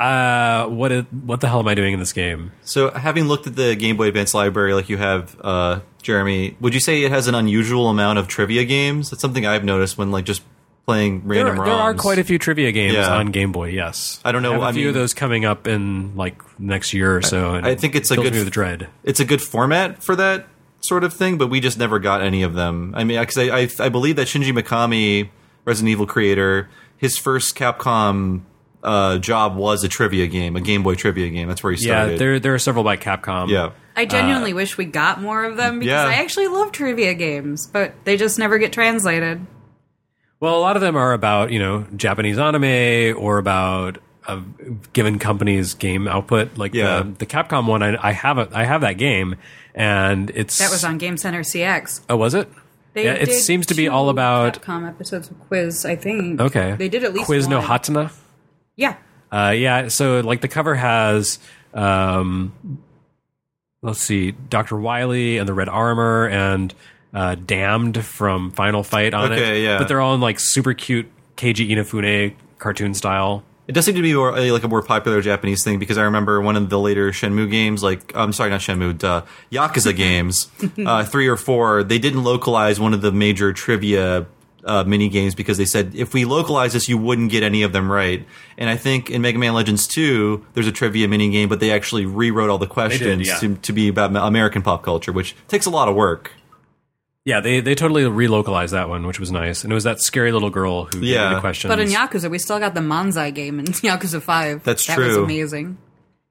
uh, what? Is, what the hell am I doing in this game? So, having looked at the Game Boy Advance library, like you have, uh, Jeremy, would you say it has an unusual amount of trivia games? That's something I've noticed when like just playing There, random there are quite a few trivia games Yeah. on Game Boy. Yes, I don't know, I have a I few of those coming up in like next year or so. And I think it's a good with dread. It's a good format for that sort of thing, but we just never got any of them. I mean, because I, I I believe that Shinji Mikami, Resident Evil creator, his first Capcom uh, job was a trivia game, a Game Boy trivia game. That's where he started. Yeah, started. there there are several by Capcom. yeah. I genuinely wish we got more of them because Yeah. I actually love trivia games, but they just never get translated. Well, a lot of them are about you know Japanese anime or about a given company's game output. Like Yeah. the, the Capcom one, I, I have a, I have that game, and it's That was on Game Center CX. Oh, was it? They yeah, it seems to be all about Capcom episodes of Quiz. I think. okay. They did at least Quiz no one. Hatana. Yeah. Uh, yeah, so like the cover has, um, let's see, Doctor Wily and the Red Armor and uh, Damnd from Final Fight on it. Okay, yeah. But they're all in like super cute Keiji Inafune cartoon style. It does seem to be more, uh, like a more popular Japanese thing because I remember one of the later Shenmue games, like I'm sorry, not Shenmue, duh, Yakuza *laughs* games, uh, three or four. They didn't localize one of the major trivia uh, mini games because they said if we localize this, you wouldn't get any of them right. And I think in Mega Man Legends 2, there's a trivia mini game, but they actually rewrote all the questions yeah. to, to be about American pop culture, which takes a lot of work. Yeah, they they totally relocalized that one, which was nice. And it was that scary little girl who Yeah. you the questions. But in Yakuza, we still got the Manzai game in *laughs* Yakuza 5. That's that was true. amazing.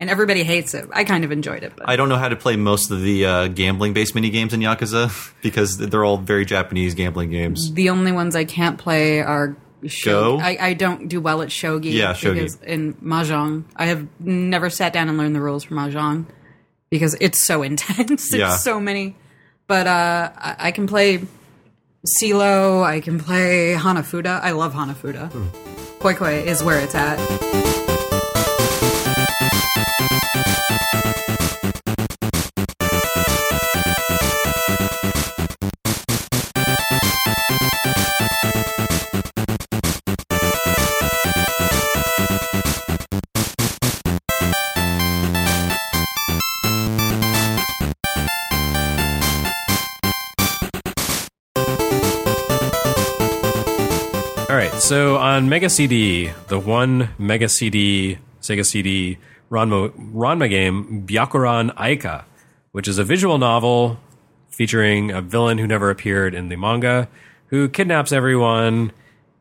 And everybody hates it. I kind of enjoyed it. But I don't know how to play most of the uh, gambling based mini games in Yakuza *laughs* because they're all very Japanese gambling games. the only ones I can't play are Go? shogi. I, I don't do well at shogi. Yeah, shogi. Because in mahjong, I have never sat down and learned the rules for mahjong because it's so *laughs* intense. There's Yeah. so many But uh, I, I can play Cee-lo. I can play Hanafuda. I love Hanafuda. Koi Koi is where it's at. So on Mega CD, the one Mega CD, Sega CD Ranma, Ranma game, Byakuran Aika, which is a visual novel featuring a villain who never appeared in the manga, who kidnaps everyone,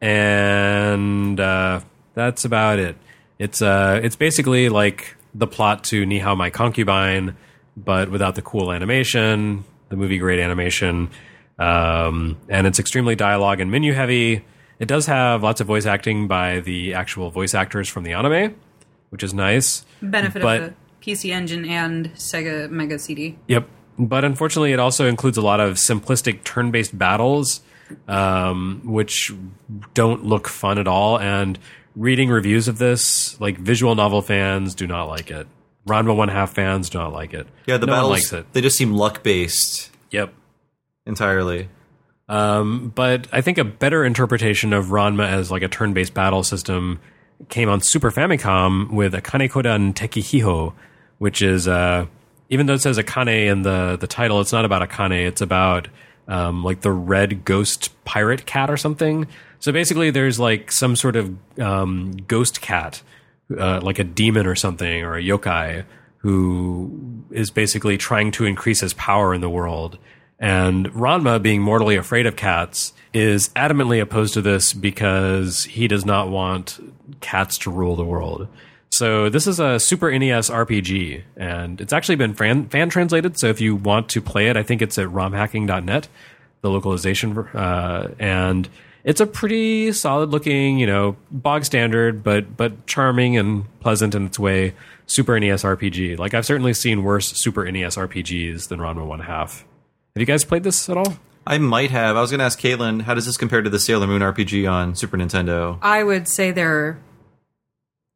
and uh, that's about it. It's uh, it's basically like the plot to Nihao My Concubine, but without the cool animation, the movie grade animation, um, and it's extremely dialogue and menu heavy. It does have lots of voice acting by the actual voice actors from the anime, which is nice. Benefit But- of the PC Engine and Sega Mega CD. Yep. But unfortunately, it also includes a lot of simplistic turn based battles, um, which don't look fun at all. And reading reviews of this, like visual novel fans do not like it. Ranma One Half fans do not like it. Yeah, the no battles one likes it. they just seem luck based Yep. entirely. Um, but I think a better interpretation of Ranma as like a turn-based battle system came on Super Famicom with Akane Kodan Tekihiho, which is uh, even though it says Akane in the the title, it's not about Akane. It's about um, like the red ghost pirate cat or something. So basically, there's like some sort of um, ghost cat, uh, like a demon or something, or a yokai, who is basically trying to increase his power in the world. And Ranma, being mortally afraid of cats, is adamantly opposed to this because he does not want cats to rule the world. So this is a Super NES RPG, and it's actually been fan, fan translated. So if you want to play it, I think it's at romhacking.net, the localization, uh, and it's a pretty solid looking, you know, bog standard, but but charming and pleasant in its way. Super NES RPG. Like I've certainly seen worse Super NES RPGs than Ranma One Half. Have you guys played this at all? I might have. I was going to ask Caitlin, how does this compare to the Sailor Moon RPG on Super Nintendo? I would say they're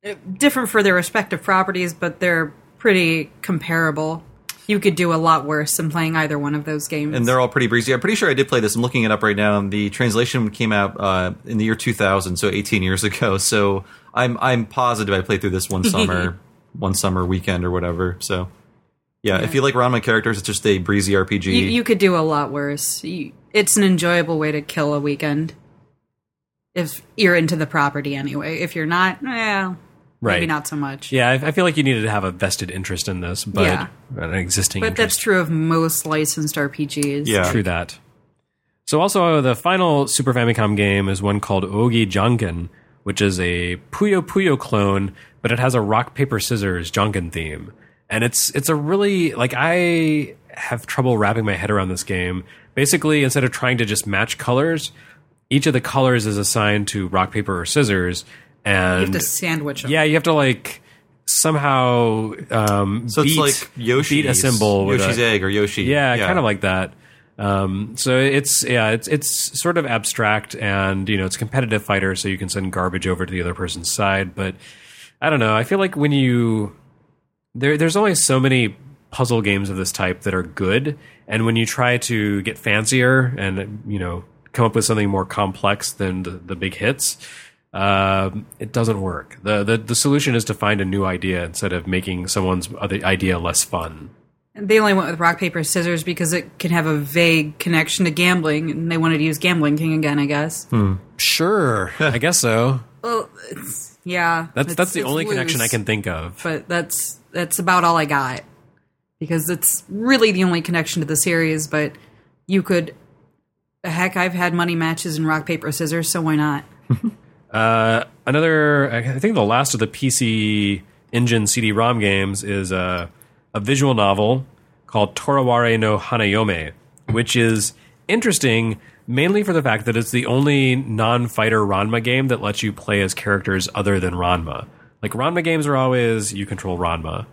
uh, different for their respective properties, but they're pretty comparable. You could do a lot worse than playing either one of those games. And they're all pretty breezy. I'm pretty sure I did play this. I'm looking it up right now. And the translation came out uh, in the year 2000, so 18 years *laughs* ago. So I'm I'm positive I played through this one summer, *laughs* one summer weekend or whatever. So yeah, if you like Ranma characters, it's just a breezy RPG. you, you could do a lot worse. You, it's an enjoyable way to kill a weekend. If you're into the property anyway. If you're not, well, Right. maybe not so much. Yeah, I, I feel like you needed to have a vested interest in this, but Yeah. an existing But interest. that's true of most licensed RPGs. Yeah. True that. So also uh, the final Super Famicom game is one called Ogi Janken, which is a Puyo Puyo clone, but it has a rock paper scissors Janken theme, and it's it's a really like I have trouble wrapping my head around this game. Basically, instead of trying to just match colors, each of the colors is assigned to rock paper or scissors, and You have to sandwich them. yeah, you have to like somehow um, so beat, it's like Yoshi's, beat a symbol with Yoshi's a, egg or Yoshi. yeah, kind of like that. Um, so it's yeah, it's it's sort of abstract, and you know, it's a competitive fighter, so you can send garbage over to the other person's side. But I don't know. I feel like when you there, there's only so many puzzle games of this type that are good, and when you try to get fancier and you know come up with something more complex than the, the big hits. Um, it doesn't work. The, the the solution is to find a new idea instead of making someone's other idea less fun. They only went with rock paper scissors because it can have a vague connection to gambling, and they wanted to use Gambling King again, I guess. Sure, *laughs* I guess so. Well, it's, yeah, That's it's- that's the it's only connection I can think of. But that's that's about all I got because it's really the only connection to the series. But you could, heck, I've had money matches in rock paper scissors, so why not? *laughs* Uh, another, I think the last of the PC Engine CD-ROM games is a a visual novel called Toraware no Hanayome, which is interesting mainly for the fact that it's the only non-fighter Ranma game that lets you play as characters other than Ranma. Like Ranma games are always you control Ranma.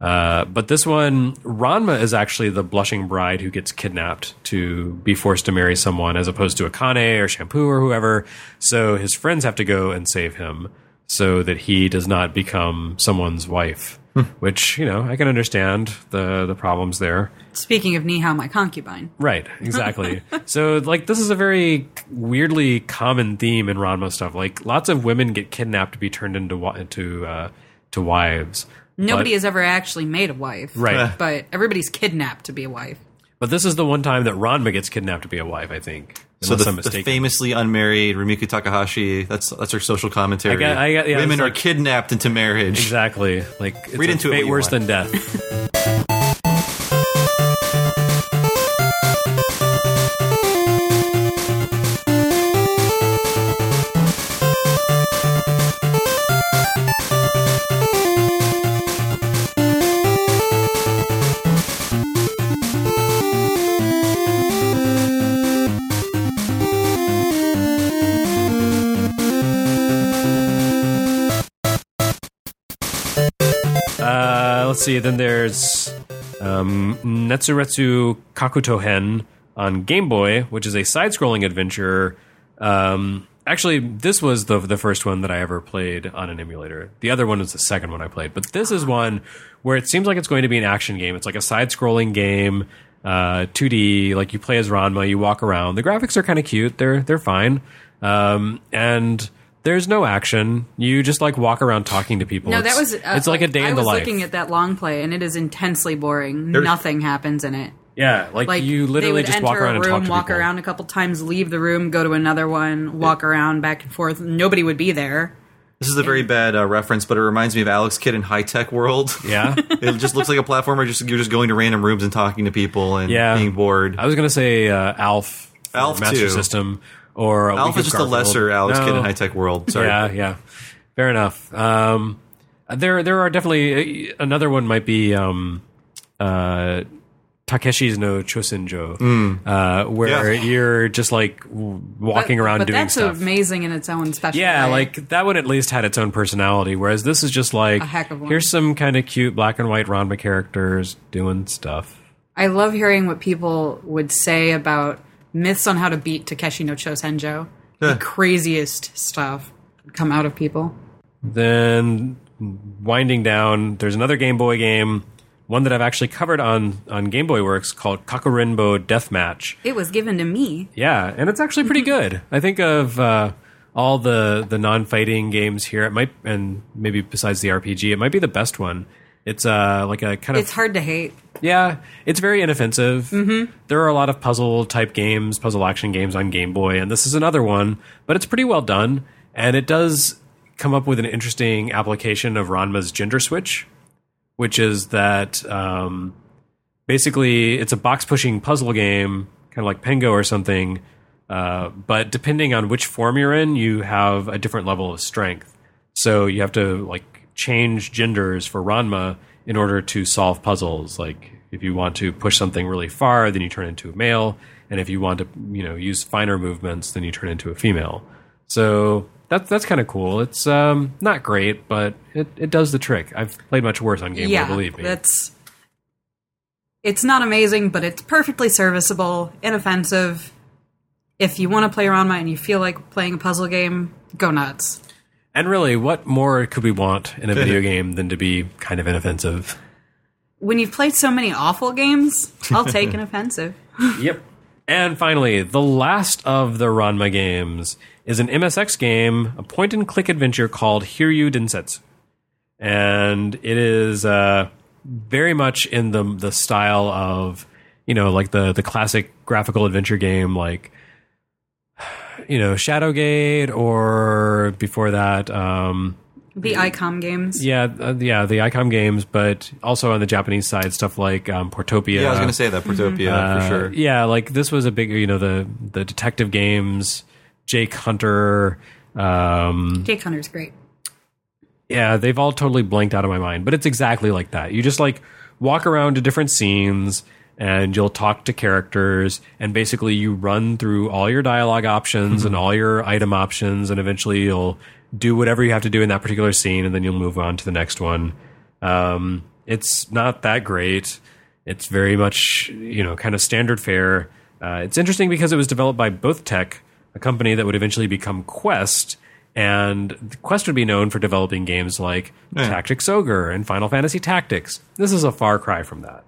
Uh, but this one, Ranma is actually the blushing bride who gets kidnapped to be forced to marry someone, as opposed to Akane or Shampoo or whoever. So his friends have to go and save him, so that he does not become someone's wife. Which you know, I can understand the the problems there. Speaking of Nihao, my concubine. Right, exactly. *laughs* so, like, this is a very weirdly common theme in Ranma stuff. Like, lots of women get kidnapped to be turned into into uh, to wives. Nobody But- has ever actually made a wife. Right. But everybody's kidnapped to be a wife. But this is the one time that Ranma gets kidnapped to be a wife. I think. So the, the famously unmarried Rumiko Takahashi. That's that's her social commentary. I got- I got- yeah, Women are like- kidnapped into marriage. exactly like it's Read a into it what fate you worse want. than death. *laughs* let's see. Then there's um, Netsuretsu Kakutohen on Game Boy, which is a side-scrolling adventure. Um, actually, this was the the first one that I ever played on an emulator. The other one was the second one I played, but this is one where it seems like it's going to be an action game. It's like a side-scrolling game, uh, 2D. Like you play as Ranma, you walk around. The graphics are kind of cute. They're they're fine, um, and there's no action. You just like walk around talking to people. No, It's- that was. Uh, it's like a day I in the life. I was looking at that long play, and it is intensely boring. There's- Nothing happens in it. Yeah, like, Like you literally just enter walk around a and room, talk to walk people. around a couple times, leave the room, go to another one, walk around back and forth. Nobody would be there. This is a very bad uh, reference, but it reminds me of Alex Kidd in High Tech World. Yeah, *laughs* it just looks like a platformer. Just you're just going to random rooms and talking to people and Yeah. being bored. I was gonna say uh, Alf, Alf, Master too. System, or a Alpha Week is just a lesser Alex No. Kidd in High Tech World. Sorry. Yeah, yeah, fair enough. Um, there, there are definitely uh, another one. Might be um, uh, Takeshi's no Chosenjo, uh, where Yeah. you're just like walking but, around but doing that's stuff. amazing in its own special. Yeah, way. like that one at least had its own personality, whereas this is just like A heck of one. here's some kind of cute black and white Ranma characters doing stuff. I love hearing what people would say about myths on how to beat Takeshi no Chosenjo. The craziest stuff come out of people. Then winding down, there's another Game Boy game, one that I've actually covered on on Game Boy Works called Kakurenbo Deathmatch. It was given to me. Yeah, and it's actually pretty *laughs* good. I think of uh, all the the non-fighting games here, it might and maybe besides the RPG, it might be the best one. It's uh like a kind of It's hard to hate. Yeah, it's very inoffensive. Mm-hmm. There are a lot of puzzle type games, puzzle action games on Game Boy, and this is another one, but it's pretty well done, and it does come up with an interesting application of Ranma's gender switch, which is that um, basically it's a box pushing puzzle game, kind of like Pengo or something. Uh, but depending on which form you're in, you have a different level of strength. So you have to like change genders for Ranma in order to solve puzzles. Like if you want to push something really far, then you turn into a male, and if you want to, you know, use finer movements, then you turn into a female. So that's that's kind of cool. It's um, not great, but it, it does the trick. I've played much worse on Game yeah, Boy, believe me. that's. It's not amazing, but it's perfectly serviceable, inoffensive. If you want to play around Ranma and you feel like playing a puzzle game, go nuts. And really, what more could we want in a video game than to be kind of inoffensive? When you've played so many awful games, I'll *laughs* take an offensive. *laughs* Yep. And finally, the last of the Ranma games is an MSX game, a point and click adventure called Hiryu Densetsu. And it is uh, very much in the the style of, you know, like the the classic graphical adventure game like you know, Shadowgate or before that um The ICOM games. yeah, uh, yeah, the ICOM games, but also on the Japanese side, stuff like um, Portopia. Yeah, I was going to say that Portopia Uh, for sure. Yeah, like this was a big, you know, the the detective games, Jake Hunter. Um, Jake Hunter's great. yeah, they've all totally blanked out of my mind, but it's exactly like that. You just like walk around to different scenes and you'll talk to characters and basically you run through all your dialogue options and all your item options and eventually you'll do whatever you have to do in that particular scene and then you'll move on to the next one. Um, It's not that great. It's very much you know kind of standard fare. Uh, it's interesting because it was developed by Bothtec, a company that would eventually become Quest, and Quest would be known for developing games like Tactics Ogre and Final Fantasy Tactics. This is a far cry from that.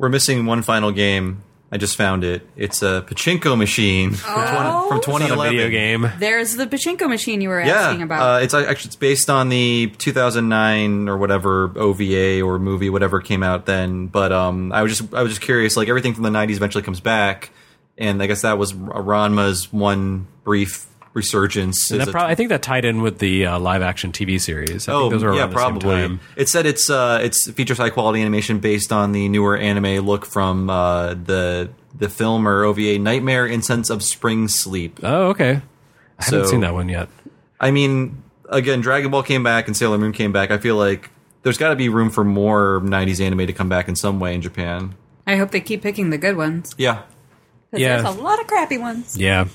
We're missing one final game. I just found it. It's a pachinko machine from, 20, from It's a 2011. video game. There's the pachinko machine you were Yeah, asking about. Uh, it's actually it's based on the 2009 or whatever OVA or movie, whatever came out then. But um, I was just I was just curious. Like everything from the 90s eventually comes back, and I guess that was Ranma's one brief resurgence. And as that a- prob- I think that tied in with the uh, live action TV series. I Oh, think those are yeah, around the same probably. time. It said it's uh, it's features high quality animation based on the newer anime look from uh, the the film or OVA Nightmare Incense of Spring Sleep. Oh, okay. I haven't seen that one yet. I mean, again, Dragon Ball came back and Sailor Moon came back. I feel like there's got to be room for more '90s anime to come back in some way in Japan. I hope they keep picking the good ones. Yeah, 'Cause Yeah. There's a lot of crappy ones. Yeah,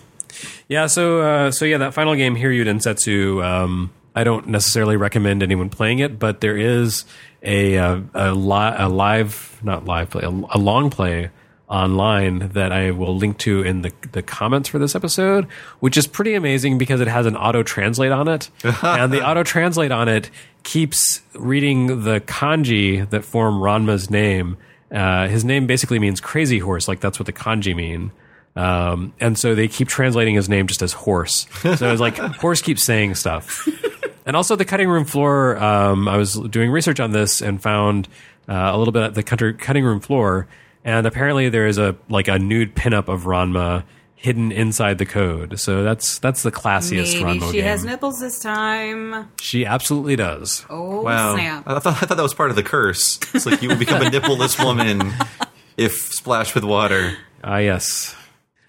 yeah. So, uh, so yeah, that final game, Hiryu Densetsu. Um, I don't necessarily recommend anyone playing it, but there is a uh, a, li- a live, not live play, a, a long play online that I will link to in the the comments for this episode, which is pretty amazing because it has an auto translate on it, *laughs* and the auto translate on it keeps reading the kanji that form Ranma's name. Uh, his name basically means crazy horse, like that's what the kanji mean. Um, and so they keep translating his name just as horse. So it's like *laughs* horse keeps saying stuff. And also the cutting room floor. Um, I was doing research on this and found uh, a little bit at the cutting room floor, and apparently there is a like a nude pinup of Ranma hidden inside the code. So that's that's the classiest Maybe Ranma she game. has nipples this time. she absolutely does. Oh wow. snap! I thought I thought that was part of the curse. It's like you will become a nippleless woman *laughs* if splashed with water. Ah, yes.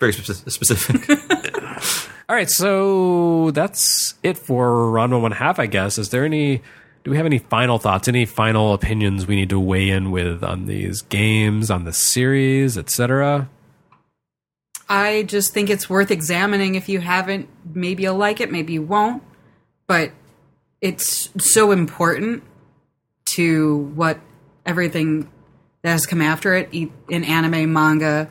Very speci- specific. *laughs* All right, so that's it for Ranma One Half, I guess. Is there any? Do we have any final thoughts? Any final opinions we need to weigh in with on these games, on the series, etc.? I just think it's worth examining. If you haven't, maybe you'll like it, maybe you won't. But it's so important to what everything that has come after it e- in anime, manga.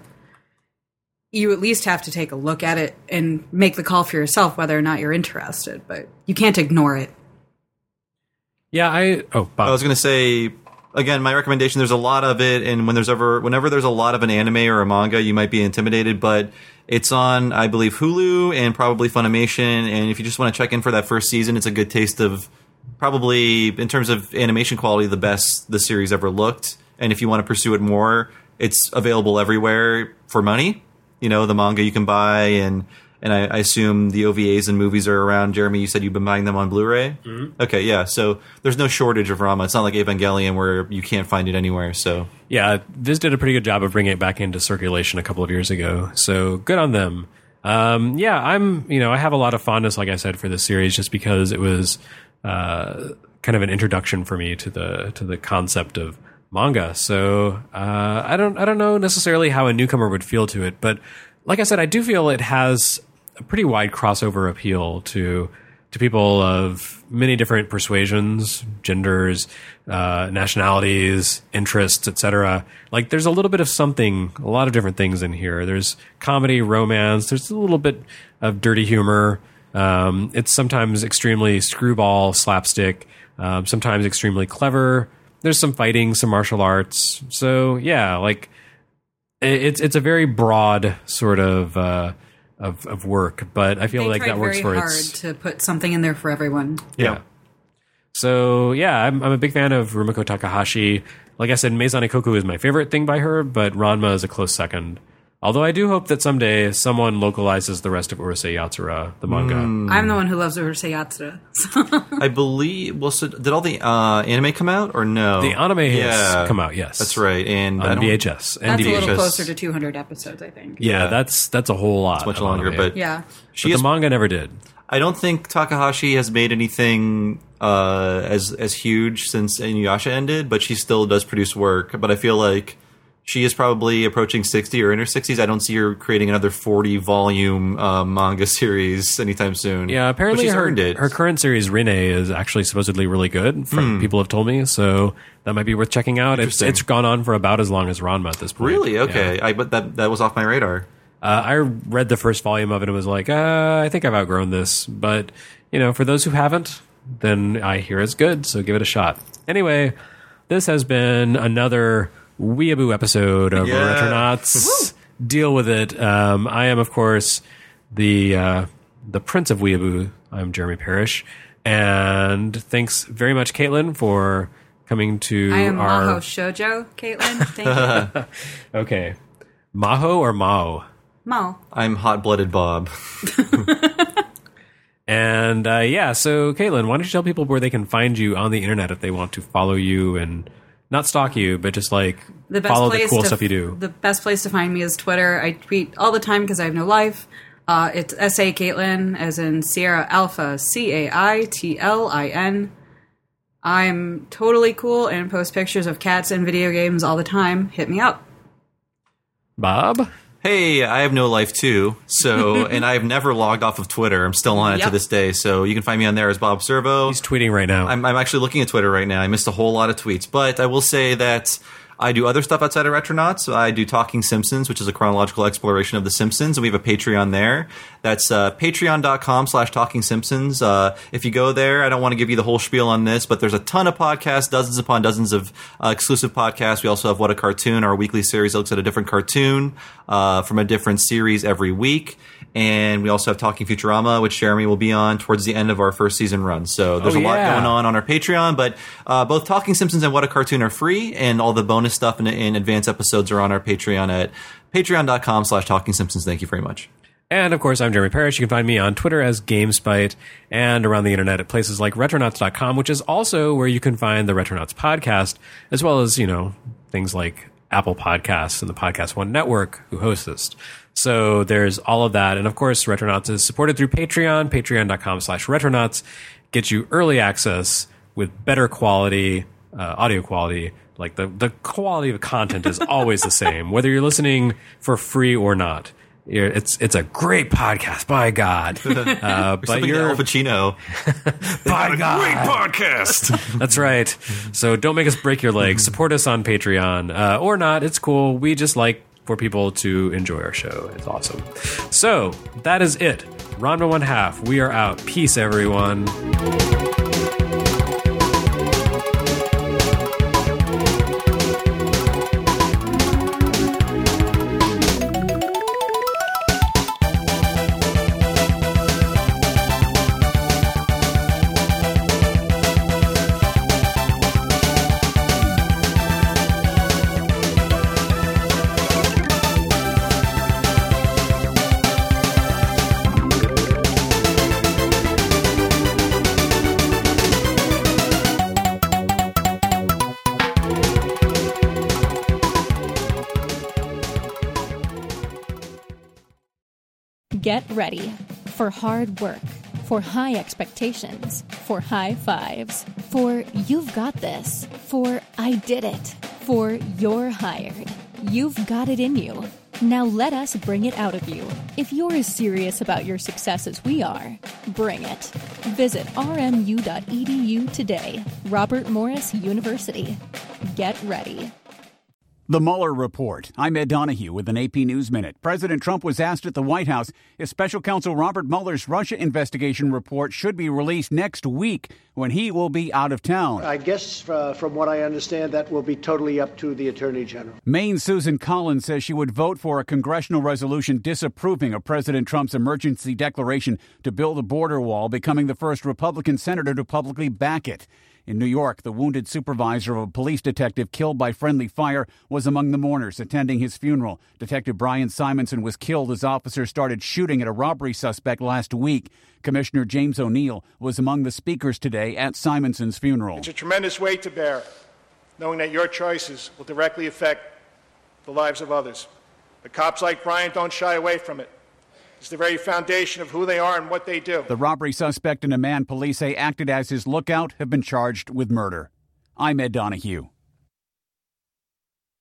You at least have to take a look at it and make the call for yourself whether or not you're interested. But you can't ignore it. Yeah, I. Oh, Bob. I was going to say again, my recommendation. There's a lot of it, and when there's ever, whenever there's a lot of an anime or a manga, you might be intimidated. But it's on, I believe, Hulu and probably Funimation. And if you just want to check in for that first season, it's a good taste of probably in terms of animation quality, the best the series ever looked. And if you want to pursue it more, it's available everywhere for money. You know, the manga you can buy and. And I, I assume the OVAs and movies are around. Jeremy, you said you've been buying them on Blu-ray. Mm-hmm. Okay, yeah. So there's no shortage of Ranma. It's not like Evangelion where you can't find it anywhere. So Yeah, Viz did a pretty good job of bringing it back into circulation a couple of years ago. So good on them. Um, yeah, I'm, you know, I have a lot of fondness, like I said, for this series just because it was uh, kind of an introduction for me to the to the concept of manga. So uh, I don't I don't know necessarily how a newcomer would feel to it, but like I said, I do feel it has a pretty wide crossover appeal to to people of many different persuasions, genders, uh, nationalities, interests, etc. Like there's a little bit of something, a lot of different things in here. There's comedy, romance. There's a little bit of dirty humor. Um, it's sometimes extremely screwball, slapstick. Um, sometimes extremely clever. There's some fighting, some martial arts. So yeah, like it's it's a very broad sort of uh, of of work, but I feel They like that works for hard its to put something in there for everyone. yeah. So yeah, I'm, I'm a big fan of Rumiko Takahashi. Like I said, Maison Ikkoku is my favorite thing by her, but Ranma is a close second. Although I do hope that someday someone localizes the rest of Urusei Yatsura, the manga. I'm the one who loves Urusei Yatsura. So *laughs* I believe. Well, so did all the uh, anime come out or no? The anime has come out, yes. That's right, and I On don't- VHS and that's a little closer to 200 episodes, I think. yeah, Yeah. that's that's a whole lot. much longer, anime. but Yeah. she But is the manga never did. I don't think Takahashi has made anything uh, as as huge since Inuyasha ended, but she still does produce work. But I feel like She is probably approaching 60 or in her 60s. I don't see her creating another 40 volume uh, manga *laughs* series anytime soon. Yeah, apparently her, earned it. her current series Rin-ne is actually supposedly really good. From people have told me, so that might be worth checking out. It's. It's gone on for about as long as Ranma at this point. Really? Okay. Yeah. I but that that was off my radar. Uh, I read the first volume of it and was like, uh, I think I've outgrown this. But you know, for those who haven't, then I hear it's good, so give it a shot. Anyway, this has been another weeaboo episode of Yeah. Retronauts. Deal with it. Um, I am, of course, the uh, the Prince of Weeaboo. I'm Jeremy Parish, and thanks very much, Caitlin, for coming to I am our. Maho Shoujo, Caitlin. Thank you. *laughs* Okay, Maho or Mao. Mo. I'm hot blooded Bob. *laughs* *laughs* And uh, yeah, so Caitlin, why don't you tell people where they can find you on the internet if they want to follow you and not stalk you, but just like The best follow the place cool to, stuff you do? The best place to find me is Twitter. I tweet all the time because I have no life. Uh, it's S A Caitlin, as in Sierra Alpha, C A I T L I N. I'm totally cool and post pictures of cats and video games all the time. Hit me up. Bob? Hey, I have no life too. So, *laughs* and I've never logged off of Twitter. I'm still on it to this day. So you can find me on there as Bob Servo. He's tweeting right now. I'm, I'm actually looking at Twitter right now. I missed a whole lot of tweets, but I will say that I do other stuff outside of Retronauts. I do Talking Simpsons, which is a chronological exploration of The Simpsons, and we have a Patreon there. That's uh, patreon.com slash Talking Simpsons. Uh, if you go there, I don't want to give you the whole spiel on this, but there's a ton of podcasts, dozens upon dozens of uh, exclusive podcasts. We also have What a Cartoon, our weekly series that looks at a different cartoon uh, from a different series every week. And we also have Talking Futurama, which Jeremy will be on towards the end of our first season run. So there's Oh, a lot going on on our Patreon, but uh, both Talking Simpsons and What a Cartoon are free, and all the bonus stuff and, and advanced episodes are on our Patreon at patreon.com slash Talking Simpsons. Thank you very much. And of course, I'm Jeremy Parish. You can find me on Twitter as GameSpite and around the internet at places like Retronauts.com, which is also where you can find the Retronauts podcast, as well as, you know, things like Apple Podcasts and the Podcast One Network, who host this. So there's all of that. And of course, Retronauts is supported through Patreon, patreon.com slash Retronauts. Gets you early access with better quality, uh, audio quality. Like the, the quality of content is always the same, whether you're listening for free or not. You're- It's it's a great podcast, by God. *laughs* Uh, but you're Al Pacino. *laughs* by God. great podcast. *laughs* That's right. So don't make us break your legs. Support us on Patreon uh, or not. It's cool. We just like for people to enjoy our show. It's awesome. So that is it. Ranma One Half. We are out. Peace, everyone. Ready for hard work, for high expectations, for high fives, for you've got this, for I did it, for you're hired. You've got it in you. Now let us bring it out of you. If you're as serious about your success as we are, bring it. Visit rmu.edu today. Robert Morris University. Get ready. The Mueller Report. I'm Ed Donahue with an AP News Minute. President Trump was asked at the White House if special counsel Robert Mueller's Russia investigation report should be released next week when he will be out of town. I guess, uh, from what I understand, that will be totally up to the Attorney General. Maine Susan Collins says she would vote for a congressional resolution disapproving of President Trump's emergency declaration to build a border wall, becoming the first Republican senator to publicly back it. In New York, the wounded supervisor of a police detective killed by friendly fire was among the mourners attending his funeral. Detective Brian Simonsen was killed as officers started shooting at a robbery suspect last week. Commissioner James O'Neill was among the speakers today at Simonsen's funeral. It's a tremendous weight to bear, knowing that your choices will directly affect the lives of others. But cops like Brian don't shy away from it. The very foundation of who they are and what they do. The robbery suspect and a man police say acted as his lookout have been charged with murder. I'm Ed Donahue.